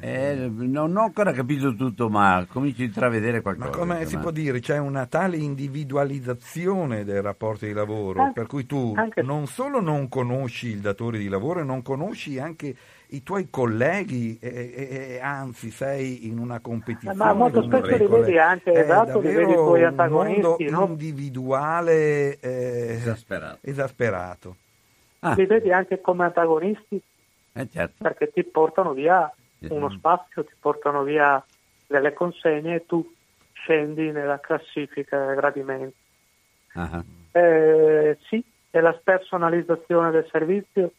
Eh, non ho ancora capito tutto, ma comincio a intravedere qualcosa. Ma come si può dire? C'è una tale individualizzazione del rapporto di lavoro, Anche- per cui tu anche- non solo non conosci il datore di lavoro, non conosci anche i tuoi colleghi, e, e- e anzi sei in una competizione. Ma molto spesso li vedi anche, È esatto, li davvero vedi i tuoi un antagonisti, mondo no? individuale eh, Esasperato. esasperato. Ah, Li vedi anche come antagonisti eh, certo. perché ti portano via uno Mhm. spazio, ti portano via delle consegne e tu scendi nella classifica dei gradimenti. Ah, Eh, sì, è la spersonalizzazione del servizio.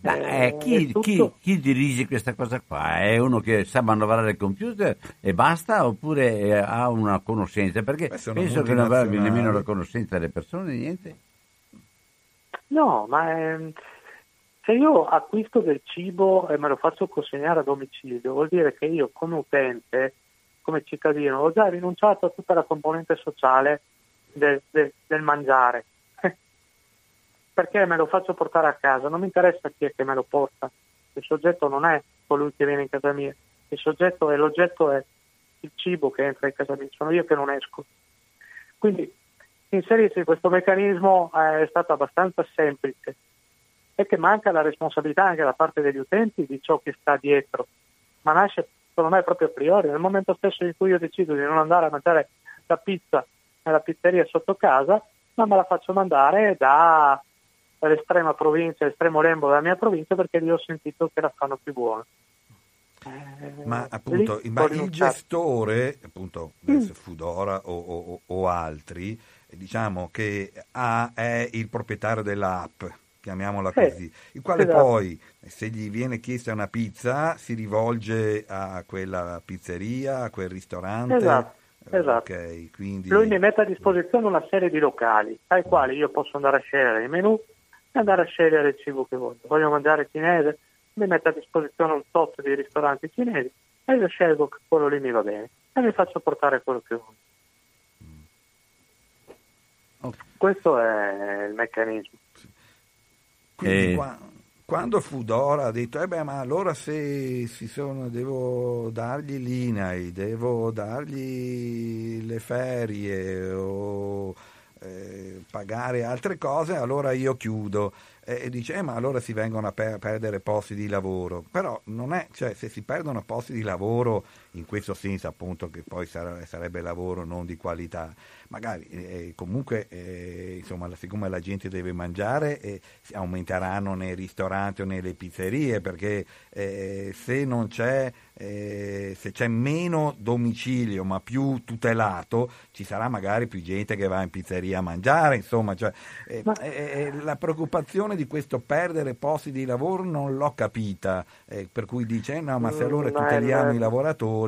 Ma, Eh, eh, chi, è chi- chi dirige questa cosa qua? È uno che sa manovrare il computer e basta oppure eh, ha una conoscenza? Perché penso che non abbia nemmeno la conoscenza delle persone, niente. No, ma ehm, se io acquisto del cibo e me lo faccio consegnare a domicilio, vuol dire che io come utente, come cittadino, ho già rinunciato a tutta la componente sociale del, del- del mangiare. [LAUGHS] Perché me lo faccio portare a casa, non mi interessa chi è che me lo porta. Il soggetto non è colui che viene in casa mia, il soggetto è l'oggetto è il cibo che entra in casa mia, sono io che non esco. Quindi inserirsi in questo meccanismo eh, è stato abbastanza semplice e che manca la responsabilità anche da parte degli utenti di ciò che sta dietro, ma nasce secondo me proprio a priori, nel momento stesso in cui io decido di non andare a mangiare la pizza nella pizzeria sotto casa, ma me la faccio mandare da dall'estrema provincia, l'estremo lembo della mia provincia perché lì ho sentito che la fanno più buona. Eh, Ma appunto ma il gestore, appunto adesso Foodora o, o- o altri, diciamo che ha, è il proprietario dell'app, chiamiamola Sì, così, il quale esatto. poi, se gli viene chiesta una pizza, si rivolge a quella pizzeria, a quel ristorante. Esatto, Eh, esatto. ok, quindi... Lui mi mette a disposizione una serie di locali ai quali io posso andare a scegliere i menù e andare a scegliere il cibo che voglio. Voglio mangiare cinese, mi mette a disposizione un tot di ristoranti cinesi e io scelgo che quello lì mi va bene e mi faccio portare quello che voglio. Ok. Questo è il meccanismo. Quindi Eh. qua- quando Fudora ha detto, eh beh, ma allora se si sono, devo dargli l'INAI, devo dargli le ferie o eh, pagare altre cose, allora io chiudo. e dice eh, ma allora si vengono a per- perdere posti di lavoro, però non è, cioè se si perdono posti di lavoro in questo senso appunto che poi sare- sarebbe lavoro non di qualità, magari eh, comunque eh, insomma siccome la gente deve mangiare eh, aumenteranno nei ristoranti o nelle pizzerie perché eh, se non c'è eh, se c'è meno domicilio ma più tutelato ci sarà magari più gente che va in pizzeria a mangiare insomma cioè, eh, ma... eh, la preoccupazione di questo perdere posti di lavoro non l'ho capita eh, per cui dice no ma se allora mm, tuteliamo i lavoratori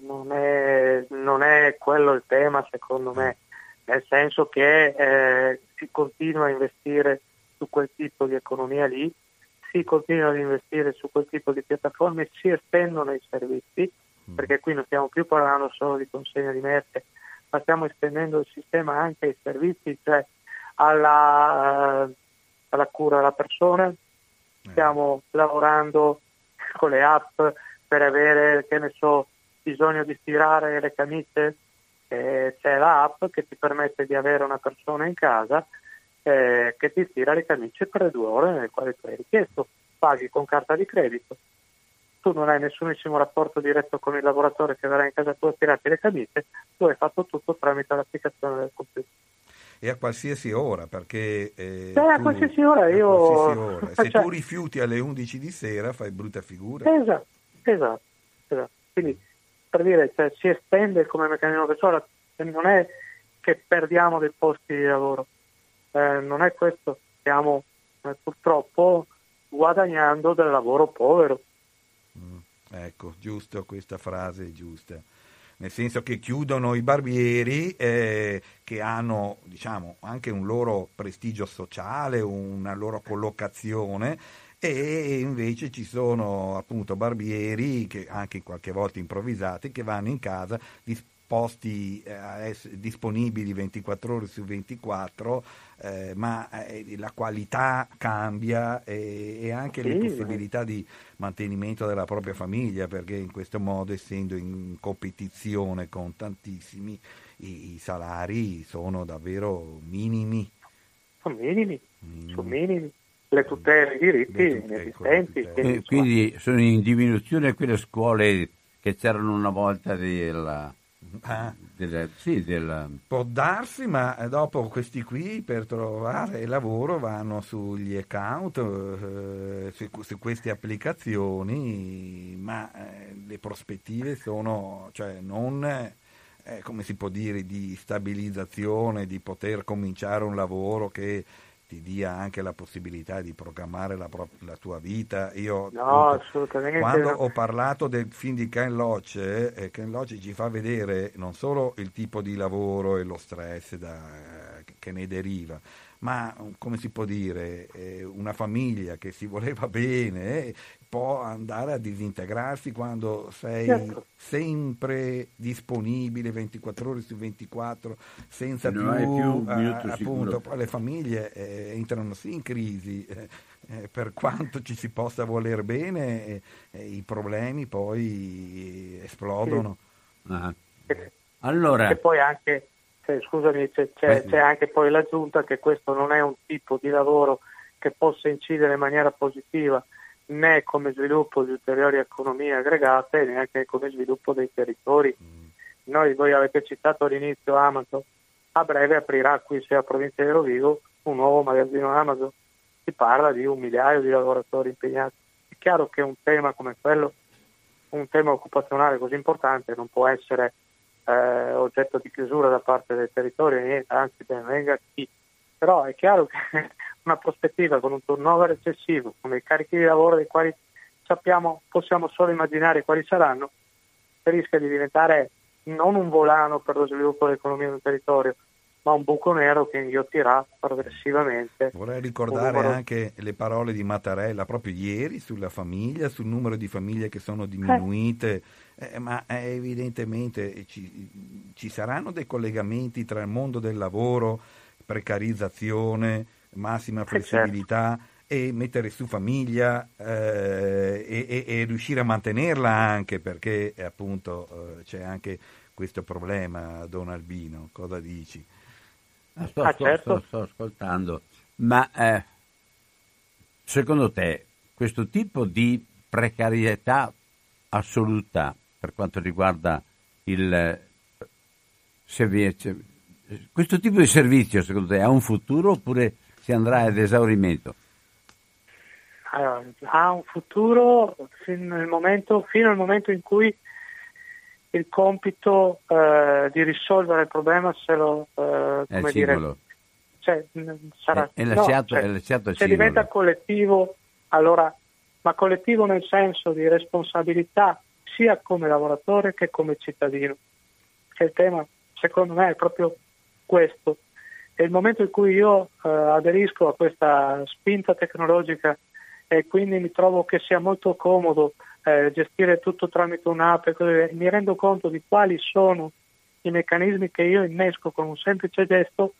non è, non è, quello il tema secondo me nel senso che eh, si continua a investire su quel tipo di economia lì si continua ad investire su quel tipo di piattaforme, si estendono i servizi, mm. perché qui non stiamo più parlando solo di consegna di merce, ma stiamo estendendo il sistema anche ai servizi, cioè alla, uh, alla cura della persona. Eh. Stiamo lavorando con le app per avere, che ne so, bisogno di stirare le camicie. Eh, c'è l'app che ti permette di avere una persona in casa eh, che ti stira le camicie per le due ore nelle quali tu hai richiesto, paghi con carta di credito, tu non hai nessunissimo rapporto diretto con il lavoratore che verrà in casa tua a stirarti le camicie, tu hai fatto tutto tramite l'applicazione del computer. E a qualsiasi ora, perché... Eh, Beh, a qualsiasi ora io... Qualsiasi ora. [LAUGHS] Se cioè... tu rifiuti alle 11 di sera fai brutta figura. Esatto, esatto. esatto. Quindi, per dire, cioè, si estende come meccanismo che non è che perdiamo dei posti di lavoro, eh, non è questo, stiamo eh, purtroppo guadagnando del lavoro povero. Mm, ecco, giusto, questa frase è giusta. Nel senso che chiudono i barbieri eh, che hanno diciamo, anche un loro prestigio sociale, una loro collocazione e invece ci sono appunto barbieri che anche qualche volta improvvisati che vanno in casa posti eh, disponibili 24 ore su 24, eh, ma eh, la qualità cambia e, e anche sì, le possibilità di mantenimento della propria famiglia, perché in questo modo, essendo in competizione con tantissimi, i, i salari sono davvero minimi. Sono minimi, minimi. sono minimi. Le tutele, i diritti inesistenti. Ecco, quindi sono in diminuzione quelle scuole che c'erano una volta della Ah. Della, sì, della... Può darsi, ma dopo questi qui per trovare lavoro vanno sugli account, eh, su, su, queste applicazioni, ma eh, le prospettive sono cioè, non, eh, come si può dire, di stabilizzazione, di poter cominciare un lavoro che ti dia anche la possibilità di programmare la, pro- la tua vita. Io no, assolutamente quando ho parlato del film di Ken Loach, eh, Ken Loach ci fa vedere non solo il tipo di lavoro e lo stress da, che ne deriva, ma come si può dire, eh, una famiglia che si voleva bene eh, può andare a disintegrarsi quando sei certo. sempre disponibile 24 ore su 24 senza più, più eh, appunto le famiglie eh, entrano sì in crisi eh, eh, per quanto ci si possa voler bene eh, eh, i problemi poi esplodono sì. ah. allora e poi anche cioè, scusami c'è, c'è, c'è anche poi l'aggiunta che questo non è un tipo di lavoro che possa incidere in maniera positiva né come sviluppo di ulteriori economie aggregate, neanche come sviluppo dei territori. Mm. Noi, voi avete citato all'inizio Amazon, a breve aprirà qui sia a provincia di Rovigo un nuovo magazzino Amazon, si parla di un migliaio di lavoratori impegnati. È chiaro che un tema come quello, un tema occupazionale così importante, non può essere eh, oggetto di chiusura da parte del territorio, niente, anzi ben venga chi. Però è chiaro che una prospettiva con un turnover eccessivo, con dei carichi di lavoro dei quali sappiamo, possiamo solo immaginare quali saranno, rischia di diventare non un volano per lo sviluppo dell'economia del territorio, ma un buco nero che inghiottirà progressivamente. Vorrei ricordare numero... anche le parole di Mattarella proprio ieri sulla famiglia, sul numero di famiglie che sono diminuite, eh. Eh, ma eh, evidentemente ci, ci saranno dei collegamenti tra il mondo del lavoro, precarizzazione, massima flessibilità certo. e mettere su famiglia eh, e, e, e, riuscire a mantenerla anche perché appunto eh, c'è anche questo problema Don Albino, cosa dici? Sto, ah, certo. sto, sto, sto ascoltando, ma eh, secondo te questo tipo di precarietà assoluta per quanto riguarda il servizio, questo tipo di servizio secondo te ha un futuro oppure si andrà ad esaurimento? Allora, ha un futuro fino al, momento, fino al momento in cui il compito eh, di risolvere il problema se lo eh, come dire, cioè, sarà, è, è lasciato, no, cioè, è lasciato se diventa collettivo allora ma collettivo nel senso di responsabilità sia come lavoratore che come cittadino. Che il tema secondo me è proprio questo e il momento in cui io eh, aderisco a questa spinta tecnologica e quindi mi trovo che sia molto comodo eh, gestire tutto tramite un'app e mi rendo conto di quali sono i meccanismi che io innesco con un semplice gesto,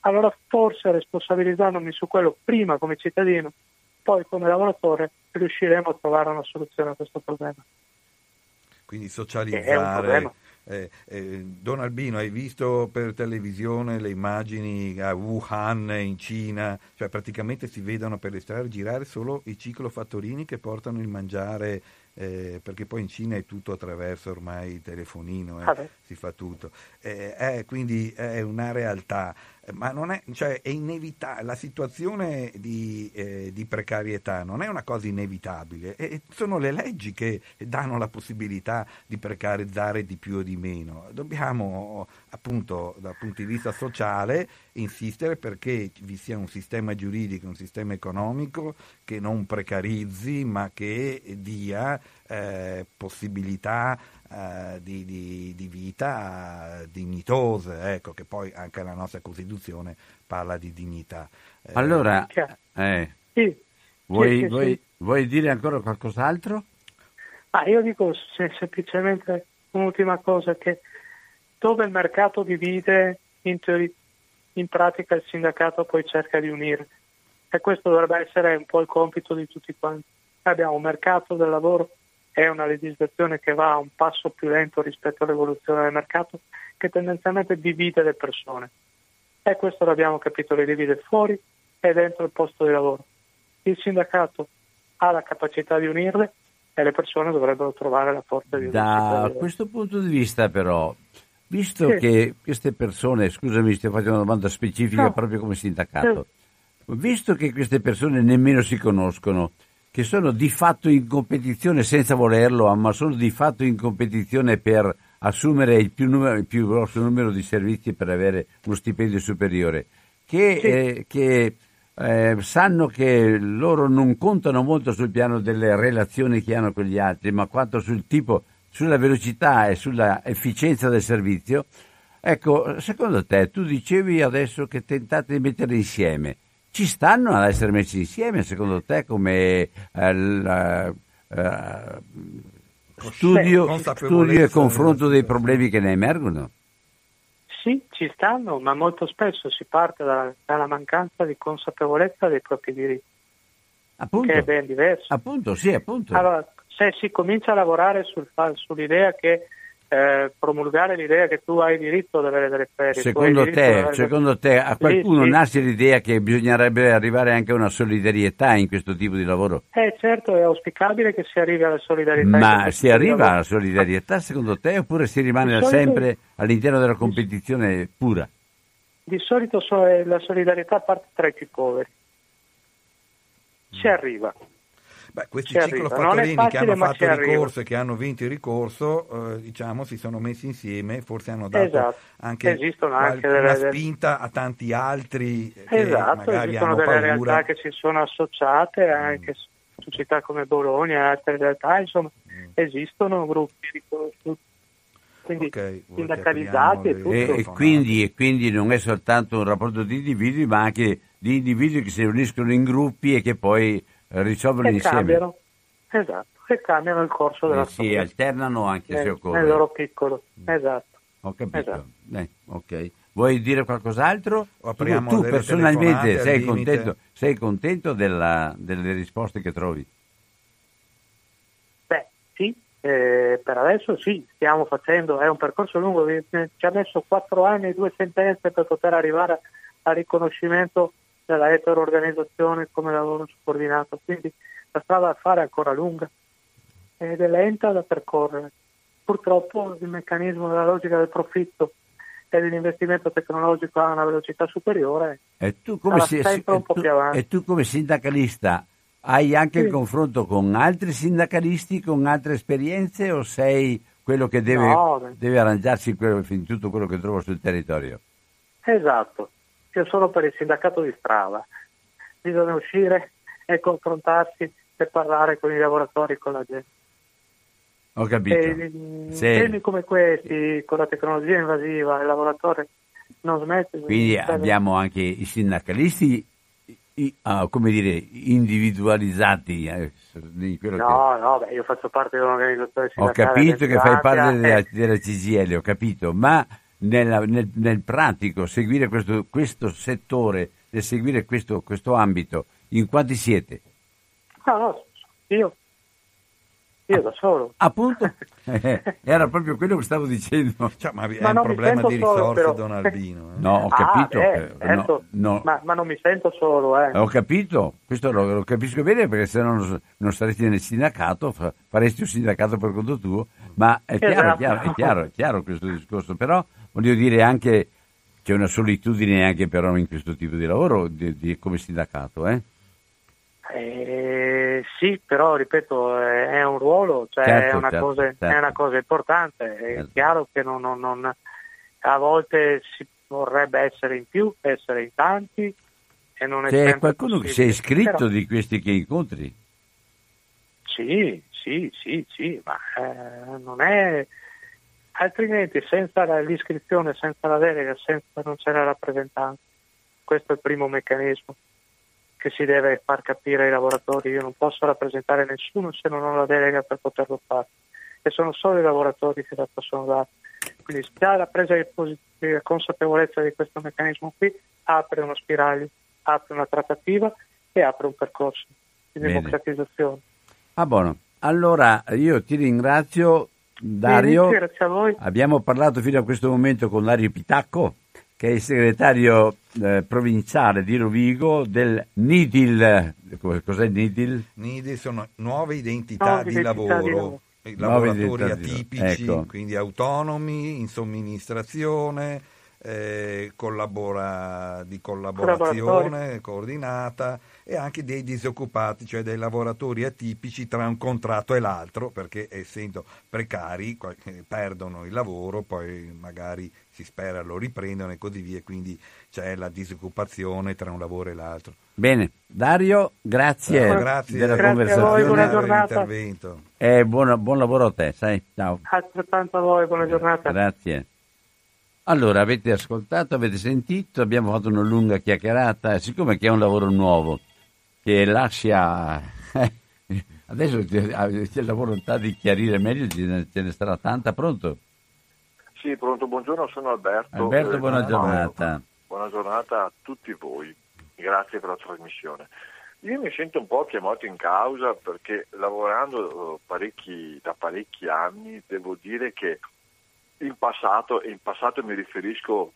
allora forse responsabilizzandomi su quello prima come cittadino, poi come lavoratore riusciremo a trovare una soluzione a questo problema. Quindi socializzare. Eh, eh, Don Albino, hai visto per televisione le immagini a Wuhan in Cina? Cioè praticamente si vedono per le strade girare solo i ciclofattorini che portano il mangiare eh, perché poi in Cina è tutto attraverso ormai il telefonino, ah si fa tutto. Eh, quindi è una realtà, ma non è, cioè, è inevitabile, la situazione di, eh, di, precarietà non è una cosa inevitabile, e sono le leggi che danno la possibilità di precarizzare di più o di meno. Dobbiamo appunto dal punto di vista sociale insistere perché vi sia un sistema giuridico, un sistema economico che non precarizzi ma che dia eh, possibilità eh, di, di, di, vita dignitose, ecco, che poi anche la nostra Costituzione parla di dignità. Eh, allora, eh, sì. Vuoi, sì, vuoi, sì. vuoi, dire ancora qualcos'altro? Ah, io dico semplicemente un'ultima cosa, che dove il mercato divide, in, teoria, in pratica il sindacato poi cerca di unire. E questo dovrebbe essere un po' il compito di tutti quanti. Abbiamo un mercato del lavoro è una legislazione che va un passo più lento rispetto all'evoluzione del mercato, che tendenzialmente divide le persone. E questo l'abbiamo capito, le divide fuori e dentro il posto di lavoro. Il sindacato ha la capacità di unirle e le persone dovrebbero trovare la forza di unirle. Da questo punto di vista però, visto sì. che queste persone, scusami ti faccio una domanda specifica no. proprio come sindacato, sì. visto che queste persone nemmeno si conoscono, che sono di fatto in competizione senza volerlo, ma sono di fatto in competizione per assumere il più, numero, il più grosso numero di servizi per avere uno stipendio superiore, che, sì. eh, che eh, sanno che loro non contano molto sul piano delle relazioni che hanno con gli altri, ma quanto sul tipo, sulla velocità e sulla efficienza del servizio. Ecco, secondo te, tu dicevi adesso che tentate di mettere insieme ci stanno ad essere messi insieme, secondo te, come eh, eh, studio, studio e confronto dei problemi che ne emergono? Sì, ci stanno, ma molto spesso si parte da, dalla mancanza di consapevolezza dei propri diritti, appunto, che è ben diverso. Appunto, sì, appunto. Allora, se si comincia a lavorare sul, sull'idea che eh, promulgare l'idea che tu hai diritto ad avere delle ferie. Secondo, te, avere... secondo te, a qualcuno sì, sì. nasce l'idea che bisognerebbe arrivare anche a una solidarietà in questo tipo di lavoro? Eh certo, è auspicabile che si arrivi alla solidarietà. Ma si arriva alla solidarietà secondo te oppure si rimane solito... sempre all'interno della competizione pura? Di solito la solidarietà parte tra i più poveri. Si mm. arriva. Beh, questi ciclofattorini che hanno fatto ricorso e che hanno vinto il ricorso, eh, diciamo, si sono messi insieme, forse hanno dato esatto. anche, anche una delle... spinta a tanti altri che esatto, magari esistono delle paura. realtà che si sono associate anche mm. su città come Bologna e altre realtà, insomma, mm. esistono gruppi riconosciuti quindi okay, sindacalizzati e tutto. E, e, quindi, e, quindi, non è soltanto un rapporto di individui, ma anche di individui che si riuniscono in gruppi e che poi risolvono che insieme. Cambiano, esatto, che cambiano il corso della eh, storia. Si alternano anche nel, se occorre. Nel loro piccolo, mm. esatto. Ho capito. Esatto. Eh, ok. Vuoi dire qualcos'altro? Apriamo tu, tu personalmente sei contento, sei contento della, delle risposte che trovi? Beh, sì, eh, per adesso sì, stiamo facendo, è un percorso lungo, ci ha messo quattro anni e due sentenze per poter arrivare al riconoscimento nella eteroorganizzazione come lavoro subordinato, quindi la strada da fare è ancora lunga ed è lenta da percorrere. Purtroppo il meccanismo della logica del profitto e dell'investimento tecnologico ha una velocità superiore e tu come, si, e tu, e tu come sindacalista hai anche sì. il confronto con altri sindacalisti, con altre esperienze o sei quello che deve, no, deve arrangiarsi in tutto quello che trova sul territorio? Esatto, io sono per il sindacato di strada, bisogna uscire e confrontarsi e parlare con i lavoratori, con la gente. Ho capito. E, sì. Temi come questi, con la tecnologia invasiva, il lavoratore non smette. Quindi abbiamo anche i sindacalisti uh, come dire, individualizzati. Eh, no, che... no, beh, io faccio parte dell'organizzazione sindacale. Ho capito che fai parte della, della CGL, ho capito, ma nella, nel, nel, pratico seguire questo, questo settore, nel seguire questo, questo ambito, in quanti siete? No, no, io io da solo. Appunto, [LAUGHS] [LAUGHS] era proprio quello che stavo dicendo. Cioè, ma è ma un problema di risorse, solo, Don Albino. Eh? No, ho ah, capito. Ah, beh, certo. no, no. Ma, ma, non mi sento solo. Eh. Ho capito, questo lo, lo capisco bene perché se no non, non saresti nel sindacato, faresti un sindacato per conto tuo, ma è chiaro, esatto. chiaro, è chiaro, è chiaro questo discorso. Però voglio dire anche c'è una solitudine anche però in questo tipo di lavoro di, di, come sindacato, eh? Eh, sì, però ripeto, è un ruolo, cioè certo, è, una certo, cosa, certo. è, una cosa, importante. È certo. chiaro che non, non, non, a volte si vorrebbe essere in più, essere in tanti. E non è C'è qualcuno che si è iscritto però... di questi che incontri? Sì, sì, sì, sì, ma eh, non è. Altrimenti, senza l'iscrizione, senza la delega, senza, non c'è la rappresentanza. Questo è il primo meccanismo che si deve far capire ai lavoratori. Io non posso rappresentare nessuno se non ho la delega per poterlo fare e sono solo i lavoratori che la possono dare. Quindi già la presa di, consapevolezza di questo meccanismo qui apre uno spiraglio, apre una trattativa e apre un percorso di Bene. democratizzazione. Ah, buono. Allora io ti ringrazio Dario. Bene, grazie a voi. Abbiamo parlato fino a questo momento con Dario Pitacco che è il segretario eh, provinciale di Rovigo del NIDIL. Cos'è NIDIL? NIDIL sono nuove identità, nuove di, identità lavoro. di lavoro. Lavoratori atipici, ecco. quindi autonomi, in somministrazione, eh, collabora, di collaborazione coordinata e anche dei disoccupati, cioè dei lavoratori atipici tra un contratto e l'altro, perché essendo precari perdono il lavoro, poi magari si spera lo riprendono e così via, quindi c'è la disoccupazione tra un lavoro e l'altro. Bene, Dario, grazie, no, grazie della grazie conversazione e dell'intervento. E buona, buon lavoro a te, sai? Ciao. Altrettanto a voi, buona giornata. Grazie. Allora, avete ascoltato, avete sentito, abbiamo fatto una lunga chiacchierata, siccome che è un lavoro nuovo, che lascia... [LAUGHS] Adesso c'è la volontà di chiarire meglio, ce ne sarà tanta, pronto? Sì, pronto, buongiorno, sono Alberto. Alberto, buona giornata. Buona giornata a tutti voi, grazie per la trasmissione. Io mi sento un po' chiamato in causa perché lavorando eh, parecchi, da parecchi anni devo dire che in passato, e in passato mi riferisco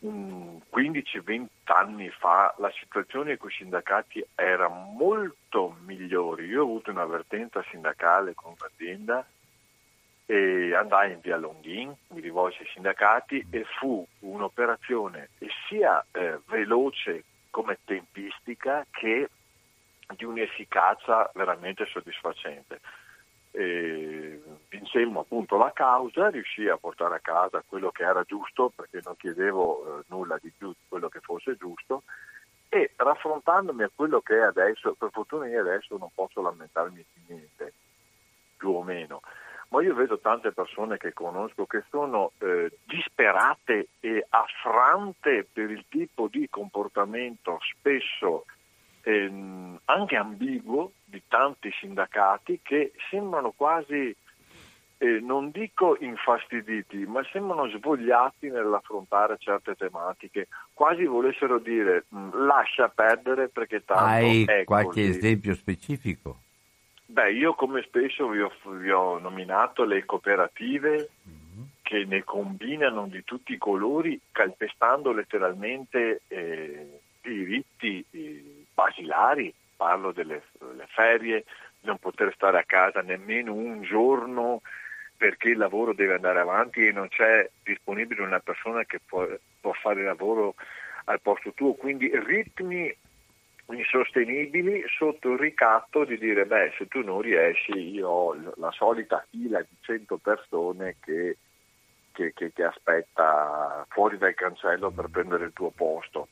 15-20 anni fa, la situazione con i sindacati era molto migliore. Io ho avuto un'avvertenza sindacale con un'azienda e andai in via Longhin, mi rivolsi ai sindacati e fu un'operazione sia eh, veloce come tempistica che di un'efficacia veramente soddisfacente. E vincemmo appunto la causa, riuscii a portare a casa quello che era giusto perché non chiedevo eh, nulla di più di quello che fosse giusto e raffrontandomi a quello che è adesso, per fortuna io adesso non posso lamentarmi di niente, più o meno. Ma io vedo tante persone che conosco che sono eh, disperate e affrante per il tipo di comportamento spesso ehm, anche ambiguo di tanti sindacati che sembrano quasi, eh, non dico infastiditi, ma sembrano svogliati nell'affrontare certe tematiche, quasi volessero dire mm, lascia perdere perché tanto... Hai è qualche così. esempio specifico? Beh, io come spesso vi ho, vi ho nominato le cooperative mm-hmm. che ne combinano di tutti i colori, calpestando letteralmente eh, diritti eh, basilari, parlo delle, delle ferie, non poter stare a casa nemmeno un giorno perché il lavoro deve andare avanti e non c'è disponibile una persona che può, può fare il lavoro al posto tuo, quindi ritmi insostenibili sotto il ricatto di dire beh se tu non riesci io ho la solita fila di 100 persone che, che, che, che aspetta fuori dal cancello per prendere il tuo posto.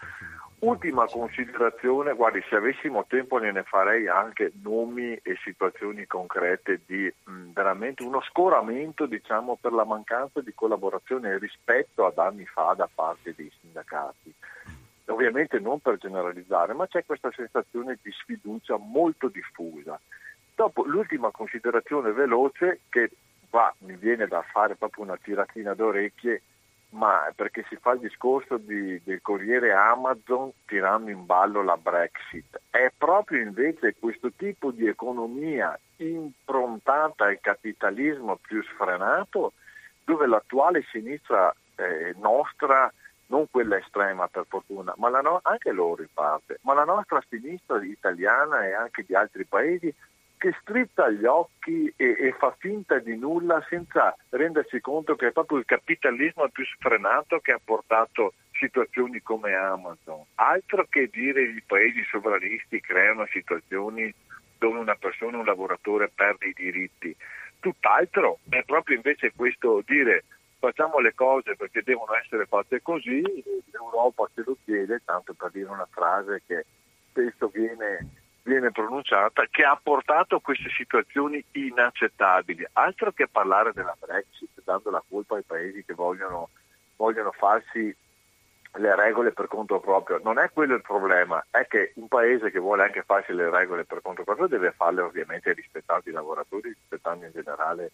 Ultima considerazione, guardi, se avessimo tempo ne farei anche nomi e situazioni concrete di mh, veramente uno scoramento diciamo, per la mancanza di collaborazione rispetto ad anni fa da parte dei sindacati ovviamente non per generalizzare, ma c'è questa sensazione di sfiducia molto diffusa. Dopo l'ultima considerazione veloce che qua mi viene da fare proprio una tiratina d'orecchie, ma perché si fa il discorso di, del Corriere Amazon tirando in ballo la Brexit. È proprio invece questo tipo di economia improntata al capitalismo più sfrenato dove l'attuale sinistra eh, nostra non quella estrema per fortuna, ma no- anche loro in parte, ma la nostra sinistra italiana e anche di altri paesi che strizza gli occhi e, e, fa finta di nulla senza rendersi conto che è proprio il capitalismo più sfrenato che ha portato situazioni come Amazon. Altro che dire i paesi sovranisti creano situazioni dove una persona, un lavoratore perde i diritti. Tutt'altro è proprio invece questo dire facciamo le cose perché devono essere fatte così, l'Europa ce lo chiede, tanto per dire una frase che spesso viene, viene pronunciata, che ha portato a queste situazioni inaccettabili. Altro che parlare della Brexit, dando la colpa ai paesi che vogliono, vogliono farsi le regole per conto proprio. Non è quello il problema, è che un paese che vuole anche farsi le regole per conto proprio deve farle ovviamente rispettando i lavoratori, rispettando in generale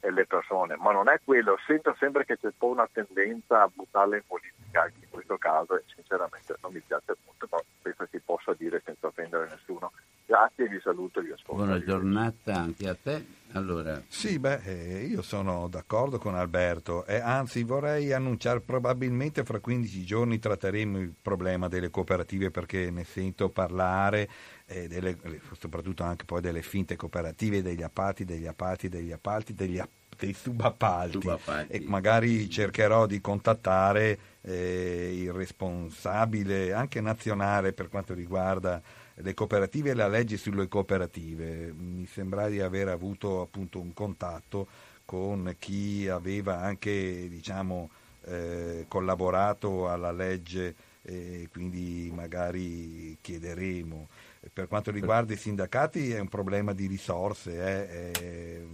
eh, le persone, ma non è quello, sento sempre che c'è un po' una tendenza a buttarle in politica anche in questo caso e sinceramente non mi piace molto, ma penso si possa dire senza offendere nessuno. Grazie, vi saluto e vi ascolto. Buona giornata anche a te. Allora. Sì, beh, eh, io sono d'accordo con Alberto e anzi vorrei annunciare probabilmente fra 15 giorni tratteremo il problema delle cooperative perché ne sento parlare eh, delle, soprattutto anche poi delle finte cooperative, degli appalti, degli appalti, degli appalti, degli appalti dei subappalti, subappalti. e magari cercherò di contattare eh, il responsabile anche nazionale per quanto riguarda le cooperative e la legge sulle cooperative. Mi sembra di aver avuto appunto un contatto con chi aveva anche diciamo, eh, collaborato alla legge e quindi magari chiederemo. Per quanto riguarda i sindacati è un problema di risorse, eh, eh,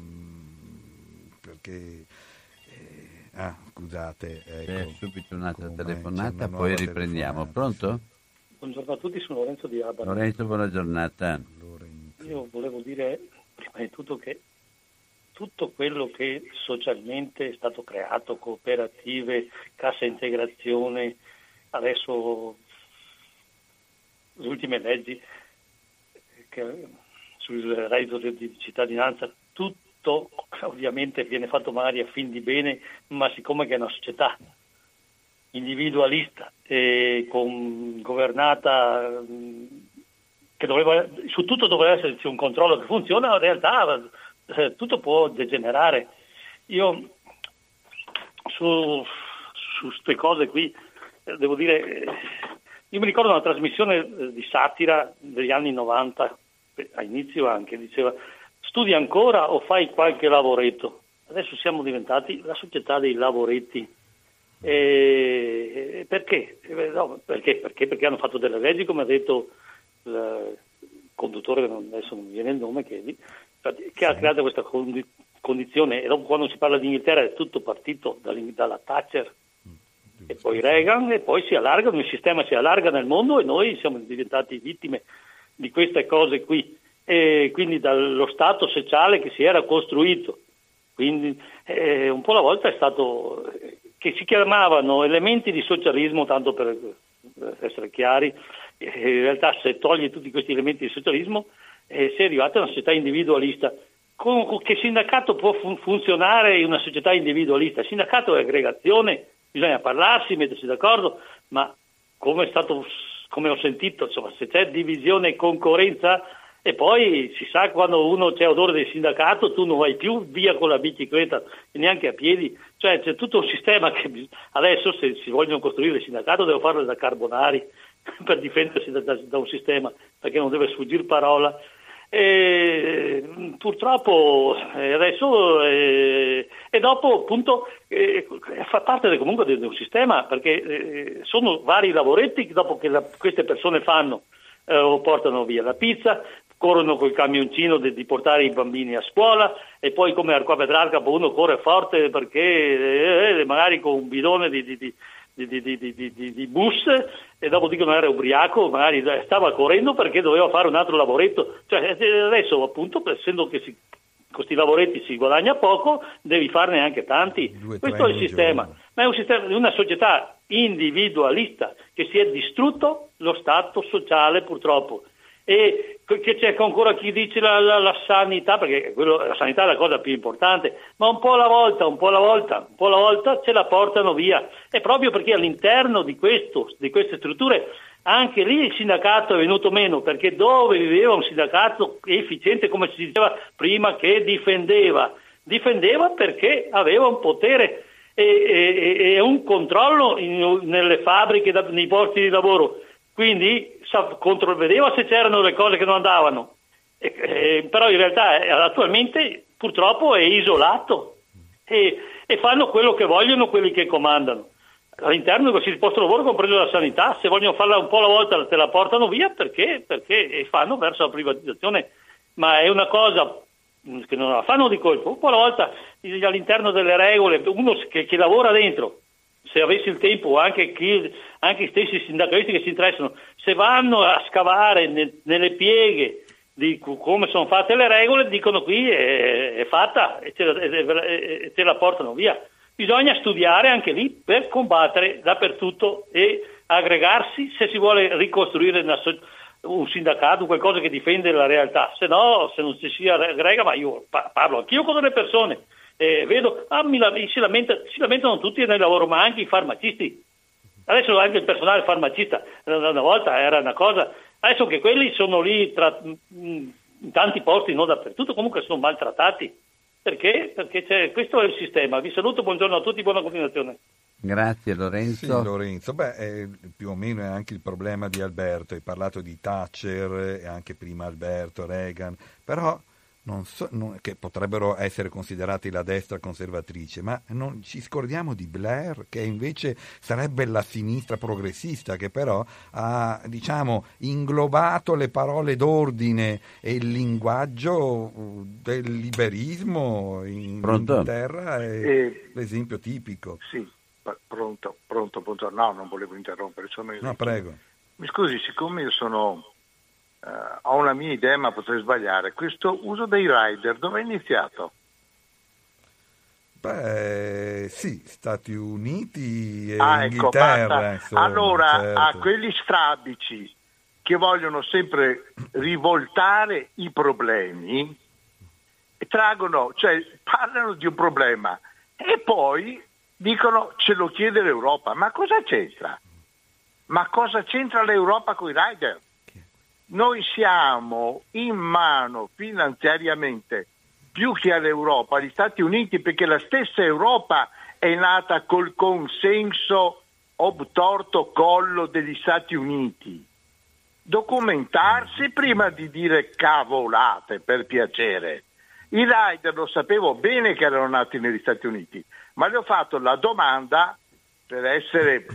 perché... Eh, ah, scusate. Ecco, subito un'altra telefonata, poi riprendiamo. Telefonata. Pronto? Buongiorno a tutti, sono Lorenzo di Abano. Lorenzo, buona giornata. Io volevo dire prima di tutto che tutto quello che socialmente è stato creato, cooperative, cassa integrazione, adesso le ultime leggi che, sul reddito di cittadinanza, tutto ovviamente viene fatto magari a fin di bene, ma siccome è una società individualista e con, governata che doveva, su tutto doveva esserci un controllo che funziona, in realtà eh, tutto può degenerare. Io su queste cose qui eh, devo dire, eh, io mi ricordo una trasmissione eh, di satira degli anni 90, a inizio anche, diceva studi ancora o fai qualche lavoretto? Adesso siamo diventati la società dei lavoretti e perché? No, perché? perché? Perché hanno fatto delle leggi, come ha detto il conduttore, adesso non mi viene il nome, che, che ha creato questa condizione. E dopo quando si parla di Inghilterra è tutto partito dalla Thatcher e poi Reagan e poi si allargano, il sistema si allarga nel mondo e noi siamo diventati vittime di queste cose qui. E quindi dallo Stato sociale che si era costruito. Quindi eh, un po' alla volta è stato che si chiamavano elementi di socialismo, tanto per essere chiari, in realtà se togli tutti questi elementi di socialismo eh, si è arrivata a una società individualista. Con, che sindacato può fun- funzionare in una società individualista? Il sindacato è aggregazione, bisogna parlarsi, mettersi d'accordo, ma come stato come ho sentito, insomma, se c'è divisione e concorrenza e poi si sa quando uno c'è odore del sindacato tu non vai più via con la bicicletta e neanche a piedi, cioè c'è tutto un sistema che adesso se si vogliono costruire il sindacato devo farlo da Carbonari [LAUGHS] per difendersi da, da, da un sistema perché non deve sfuggire parola e, purtroppo eh, adesso eh, e dopo appunto eh, fa parte comunque di, un sistema perché eh, sono vari lavoretti che dopo che la, queste persone fanno eh, o portano via la pizza corrono col camioncino di, di, portare i bambini a scuola e poi come a Petrarca uno corre forte perché eh, magari con un bidone di, di, di, di, di, di, bus e dopo dicono era ubriaco, magari stava correndo perché doveva fare un altro lavoretto. Cioè, adesso appunto, essendo che si, questi lavoretti si guadagna poco, devi farne anche tanti. Due, Questo è il sistema. Giorno. Ma è un sistema di una società individualista che si è distrutto lo Stato sociale purtroppo e che c'è ancora chi dice la, la, la sanità, perché quello, la sanità è la cosa più importante, ma un po' alla volta, un po' alla volta, un po' alla volta ce la portano via. E proprio perché all'interno di, questo, di queste strutture anche lì il sindacato è venuto meno, perché dove viveva un sindacato efficiente, come si diceva prima, che difendeva? Difendeva perché aveva un potere e, e, e un controllo in, nelle fabbriche, nei posti di lavoro quindi controvedeva se c'erano le cose che non andavano, eh, eh, però in realtà eh, attualmente purtroppo è isolato. E, e, fanno quello che vogliono quelli che comandano. All'interno qualsiasi posto di lavoro, compreso la sanità, se vogliono farla un po' alla volta te la portano via perché, perché fanno verso la privatizzazione, ma è una cosa che non la fanno di colpo, un po' alla volta all'interno delle regole, uno che, che lavora dentro se avessi il tempo, anche, chi, anche gli stessi sindacalisti che si interessano, se vanno a scavare ne, nelle pieghe di come sono fatte le regole, dicono qui è, è fatta e ce, la, e ce la portano via. Bisogna studiare anche lì per combattere dappertutto e aggregarsi se si vuole ricostruire una, un sindacato, qualcosa che difende la realtà, se no, se non si si aggrega, ma io parlo anch'io con delle persone eh, vedo, ah, mi, si, lamenta, si, lamentano tutti nel lavoro, ma anche i farmacisti. Adesso anche il personale farmacista, una volta era una cosa, adesso che quelli sono lì tra, in tanti posti, non dappertutto, comunque sono maltrattati. Perché? Perché questo è il sistema. Vi saluto, buongiorno a tutti, buona continuazione. Grazie Lorenzo. Sì, Lorenzo. Beh, eh, più o meno è anche il problema di Alberto. Hai parlato di Thatcher e anche prima Alberto, Reagan, però non so, non, che potrebbero essere considerati la destra conservatrice, ma non ci scordiamo di Blair, che invece sarebbe la sinistra progressista, che però ha diciamo, inglobato le parole d'ordine e il linguaggio uh, del liberismo in pronto? Inghilterra, è eh, l'esempio tipico. Sì, pronto, pronto, pronto. No, non volevo interrompere. No, prego. Mi scusi, siccome io sono Uh, ho una mia idea ma potrei sbagliare. Questo uso dei rider dove è iniziato? Beh, sì, Stati Uniti e ah, ecco, Inghilterra. Insomma, allora, certo. a quelli strabici che vogliono sempre rivoltare i problemi, traggono, cioè parlano di un problema e poi dicono ce lo chiede l'Europa. Ma cosa c'entra? Ma cosa c'entra l'Europa con i rider? Noi siamo in mano finanziariamente più che all'Europa, agli Stati Uniti, perché la stessa Europa è nata col consenso obtorto collo degli Stati Uniti. Documentarsi prima di dire cavolate, per piacere. I rider lo sapevo bene che erano nati negli Stati Uniti, ma le ho fatto la domanda per essere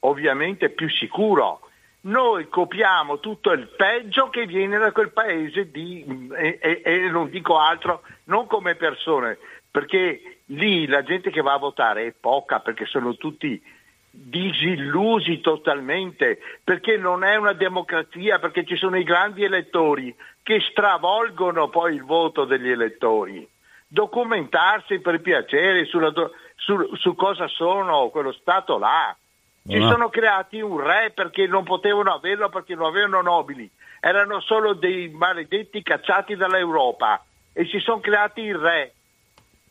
ovviamente più sicuro noi copiamo tutto il peggio che viene da quel paese di, e, e, e, non dico altro, non come persone, perché lì la gente che va a votare è poca, perché sono tutti disillusi totalmente, perché non è una democrazia, perché ci sono i grandi elettori che stravolgono poi il voto degli elettori. Documentarsi per piacere sulla, su, su cosa sono quello Stato là si no. sono creati un re perché non potevano averlo perché non avevano nobili, erano solo dei maledetti cacciati dall'Europa e si sono creati il re.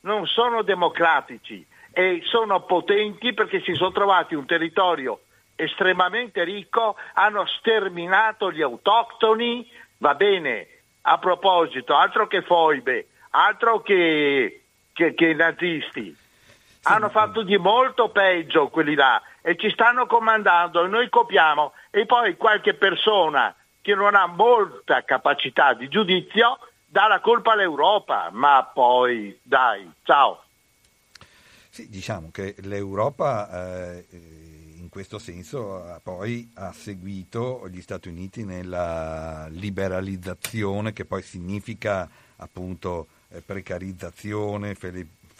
Non sono democratici e sono potenti perché si sono trovati un territorio estremamente ricco, hanno sterminato gli autoctoni, va bene, a proposito, altro che foibe, altro che, che, che nazisti, hanno fatto di molto peggio quelli là e ci stanno comandando e noi copiamo e poi qualche persona che non ha molta capacità di giudizio dà la colpa all'Europa, ma poi dai, ciao. Sì, diciamo che l'Europa eh, in questo senso poi ha seguito gli Stati Uniti nella liberalizzazione che poi significa appunto eh, precarizzazione,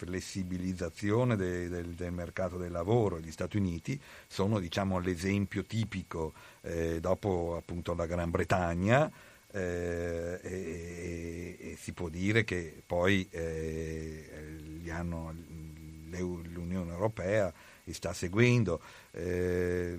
flessibilizzazione de, del, del, mercato del lavoro. Gli Stati Uniti sono diciamo, l'esempio tipico eh, dopo appunto la Gran Bretagna eh, e, e, si può dire che poi eh, hanno, l'Unione Europea li sta seguendo. Eh,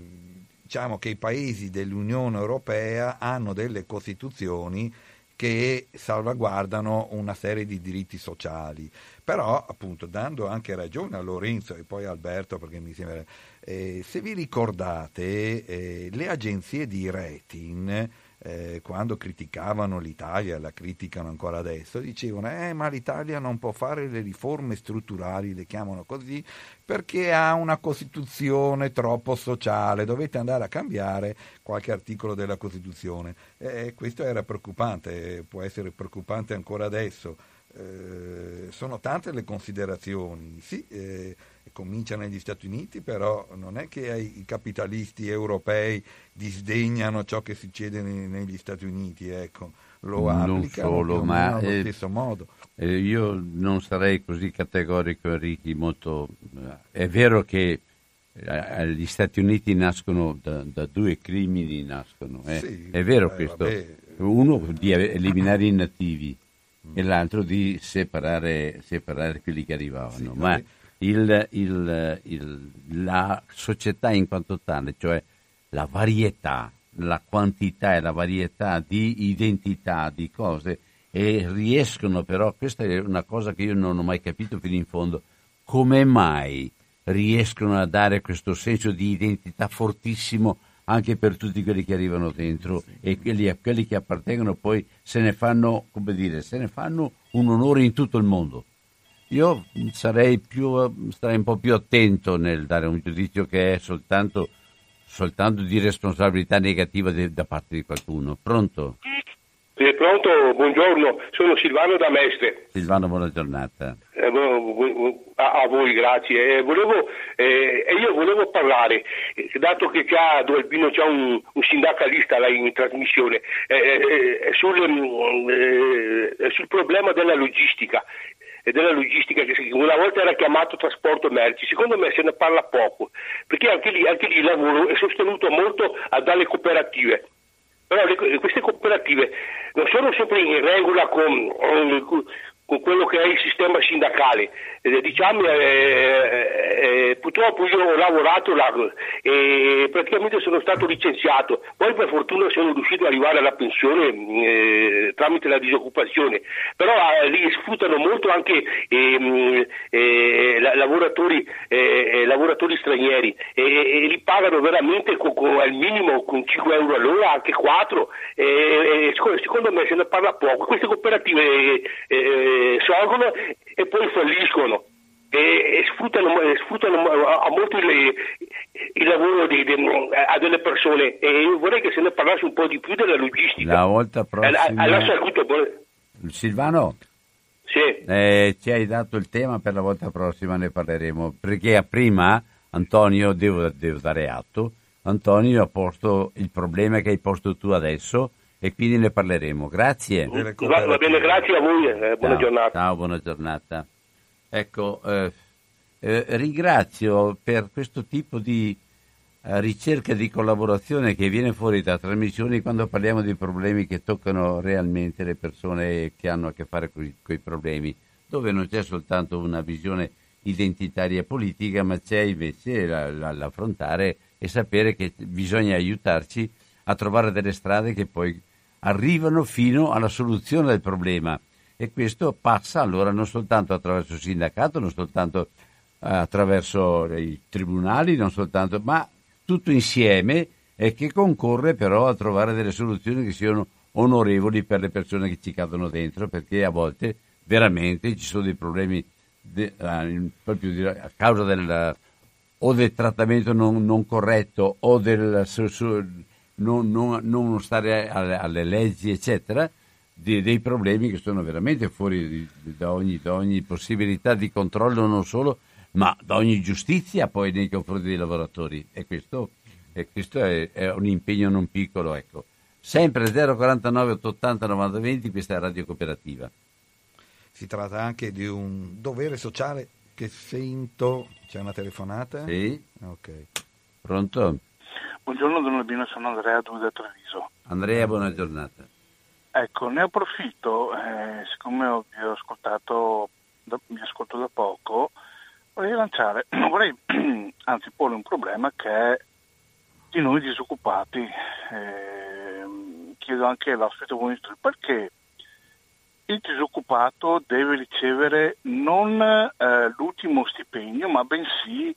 diciamo che i paesi dell'Unione Europea hanno delle costituzioni che salvaguardano una serie di diritti sociali. Però, appunto, dando anche ragione a Lorenzo e poi a Alberto, perché mi sembra, eh, se vi ricordate, eh, le agenzie di rating eh, quando criticavano l'Italia, la criticano ancora adesso, dicevano eh, ma l'Italia non può fare le riforme strutturali, le chiamano così, perché ha una Costituzione troppo sociale, dovete andare a cambiare qualche articolo della Costituzione. Eh, questo era preoccupante, può essere preoccupante ancora adesso. Eh, sono tante le considerazioni, sì, eh, comincia negli Stati Uniti, però non è che i capitalisti europei disdegnano ciò che succede negli Stati Uniti, ecco, lo applicano solo, ma allo eh, stesso modo. Eh, io non sarei così categorico, Enrico, molto... Eh, è vero che gli Stati Uniti nascono da, da due crimini, nascono, sì, è vero questo. Vabbè. Uno di eliminare i nativi. E l'altro di separare, separare quelli che arrivavano. Sì, ma il, il, il, la società in quanto tale, cioè la varietà, la quantità e la varietà di identità, di cose, e riescono però, questa è una cosa che io non ho mai capito fino in fondo, come mai riescono a dare questo senso di identità fortissimo anche per tutti quelli che arrivano dentro e quelli, quelli che appartengono poi se ne fanno, come dire, se ne fanno un onore in tutto il mondo. Io sarei più, starei un po' più attento nel dare un giudizio che è soltanto, soltanto di responsabilità negativa de, da parte di qualcuno. Pronto? Sì, pronto, buongiorno, sono Silvano da Mestre. Silvano, buona giornata. Eh, a, a, voi, grazie. Eh, volevo, eh, io volevo parlare, eh, dato che c'è, Albino c'è un, un, sindacalista là in trasmissione, sul, mm, sul problema della logistica e della logistica che una volta era chiamato trasporto merci, secondo me se ne parla poco, perché anche lì, anche lì il lavoro è sostenuto molto dalle cooperative. Però le, queste cooperative non sono sempre in regola con, con quello che è il sistema sindacale. Eh, diciamo, eh, eh, purtroppo io ho lavorato là e praticamente sono stato licenziato, poi per fortuna sono riuscito ad arrivare alla pensione eh, tramite la disoccupazione, però eh, lì sfruttano molto anche ehm, eh, lavoratori, lavoratori, stranieri e, li pagano veramente con, con, al minimo con 5 euro all'ora, anche 4, secondo me se ne parla poco. Queste cooperative sorgono e poi falliscono e, e sfruttano, sfruttano, a molto il, il lavoro di, di, a delle persone e io vorrei che se ne parlasse un po' di più della logistica. La volta prossima... Alla salute. Silvano? Sì. Eh, ci hai dato il tema per la volta prossima, ne parleremo, perché prima Antonio, devo, devo dare atto, Antonio ha posto il problema che hai posto tu adesso e quindi ne parleremo. Grazie. Va, va bene, grazie a voi, eh, buona ciao, giornata. Ciao, buona giornata. Ecco, eh, eh, ringrazio per questo tipo di eh, ricerca di collaborazione che viene fuori da trasmissioni quando parliamo di problemi che toccano realmente le persone che hanno a che fare con i problemi, dove non c'è soltanto una visione identitaria politica, ma c'è invece la, la, l'affrontare e sapere che bisogna aiutarci a trovare delle strade che poi arrivano fino alla soluzione del problema. E questo passa allora non soltanto attraverso il sindacato, non soltanto eh, attraverso i tribunali, non soltanto, ma tutto insieme e che concorre però a trovare delle soluzioni che siano onorevoli per le persone che ci cadono dentro, perché a volte veramente ci sono dei problemi de, uh, proprio a causa del o del trattamento non, non corretto o del non, non, non, stare alle, alle, leggi, eccetera, di, dei problemi che sono veramente fuori di, da, ogni, da, ogni, possibilità di controllo non solo, ma da ogni giustizia poi nei confronti dei lavoratori. E questo, e questo è, è, un impegno non piccolo. Ecco. Sempre 049 880 90 20, questa è Radio Cooperativa. Si tratta anche di un dovere sociale che sento. C'è una telefonata? Sì. Ok. Pronto? Buongiorno Don Albino, sono Andrea da Treviso. Andrea, buona giornata. Ecco, ne approfitto, eh, siccome ho, vi ho ascoltato, da, mi ascolto da poco, vorrei lanciare, [CLEARS THROAT] vorrei [CLEARS THROAT] anzi porre un problema che è di noi disoccupati. Eh, chiedo anche all'ospite ministro perché il disoccupato deve ricevere non eh, l'ultimo stipendio, ma bensì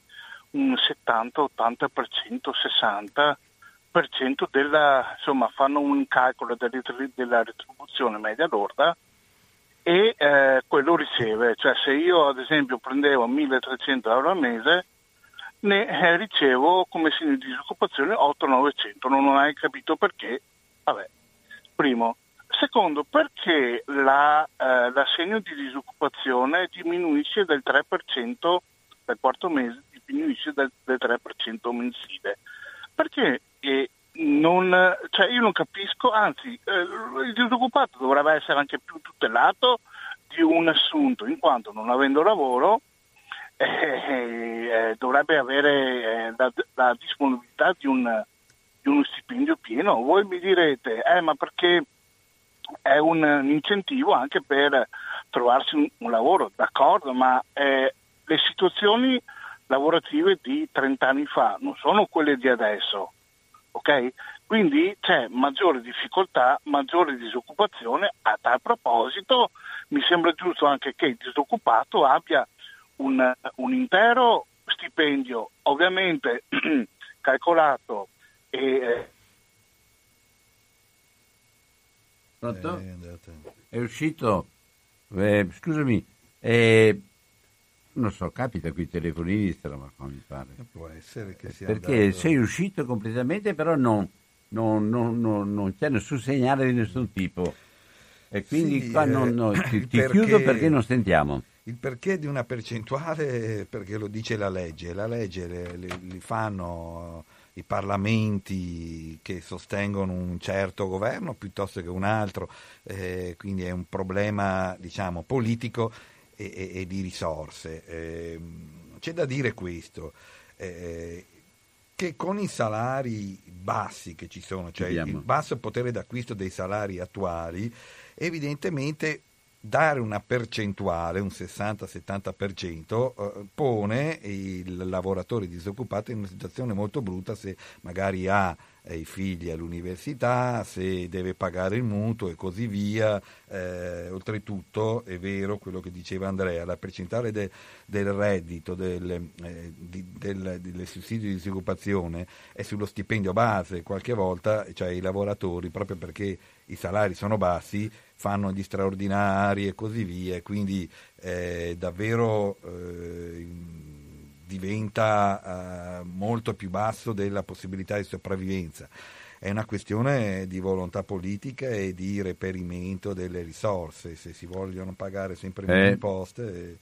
un 70-80%, 60% della, insomma, fanno un calcolo della retribuzione media lorda e eh, quello riceve, cioè se io ad esempio prendevo 1300 euro al mese ne eh, ricevo come segno di disoccupazione 8-900, non ho mai capito perché, vabbè, primo. Secondo, perché la, eh, l'assegno di disoccupazione diminuisce del 3% del quarto mese, diminuisce del, del 3% mensile? Perché eh, non, cioè io non capisco, anzi eh, il disoccupato dovrebbe essere anche più tutelato di un assunto, in quanto non avendo lavoro eh, eh, dovrebbe avere eh, la, la, disponibilità di, un, di, uno stipendio pieno. Voi mi direte, eh, ma perché è un, un incentivo anche per trovarsi un, un lavoro, d'accordo, ma le situazioni lavorative di 30 anni fa non sono quelle di adesso, ok? Quindi c'è maggiore difficoltà, maggiore disoccupazione. A tal proposito mi sembra giusto anche che il disoccupato abbia un, un intero stipendio, ovviamente [CLEARS THROAT] calcolato e eh, Pronto? È uscito, eh, scusami, eh, non so, capita qui i telefonini di ma mi pare. Può essere che sia Perché andato... sei uscito completamente, però non, non, non, non, c'è nessun segnale di nessun tipo. E quindi Sì, qua eh, non, no, ti, ti perché- chiudo perché non sentiamo. Il perché di una percentuale, perché lo dice la legge, la legge le- le- li fanno i parlamenti che sostengono un certo governo piuttosto che un altro, eh, quindi è un problema diciamo, politico e, e- e di risorse. Eh, c'è da dire questo, eh, che con i salari bassi che ci sono, cioè Vediamo. il basso potere d'acquisto dei salari attuali, evidentemente dare una percentuale, un 60-70%, eh, pone il lavoratore disoccupato in una situazione molto brutta se magari ha i figli all'università, se deve pagare il mutuo e così via. Eh, oltretutto è vero quello che diceva Andrea, la percentuale de- del reddito, del, eh, di, del, del sussidio di disoccupazione è sullo stipendio base, qualche volta cioè, i lavoratori, proprio perché i salari sono bassi, fanno gli straordinari e così via, quindi eh, davvero eh, diventa eh, molto più basso della possibilità di sopravvivenza. È una questione di volontà politica e di reperimento delle risorse, se si vogliono pagare sempre meno Eh, imposte.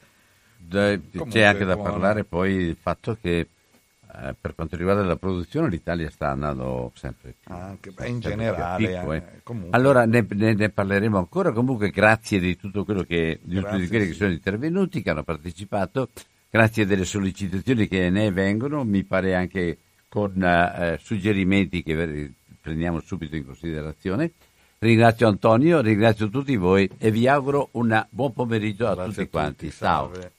eh, c'è anche da parlare poi del fatto che eh, per quanto riguarda la produzione l'Italia sta andando sempre più. Anche- sempre in più generale, picco, eh, eh. Allora ne, ne- ne parleremo ancora. Comunque, grazie di tutto quello che di tutti Grazie, quelli sì. che sono intervenuti, che hanno partecipato. Grazie delle sollecitazioni che ne vengono, mi pare anche con eh, suggerimenti che ver- prendiamo subito in considerazione. Ringrazio Antonio, ringrazio tutti voi e vi auguro un buon pomeriggio a Grazie tutti a tutti, quanti. Ciao. salve.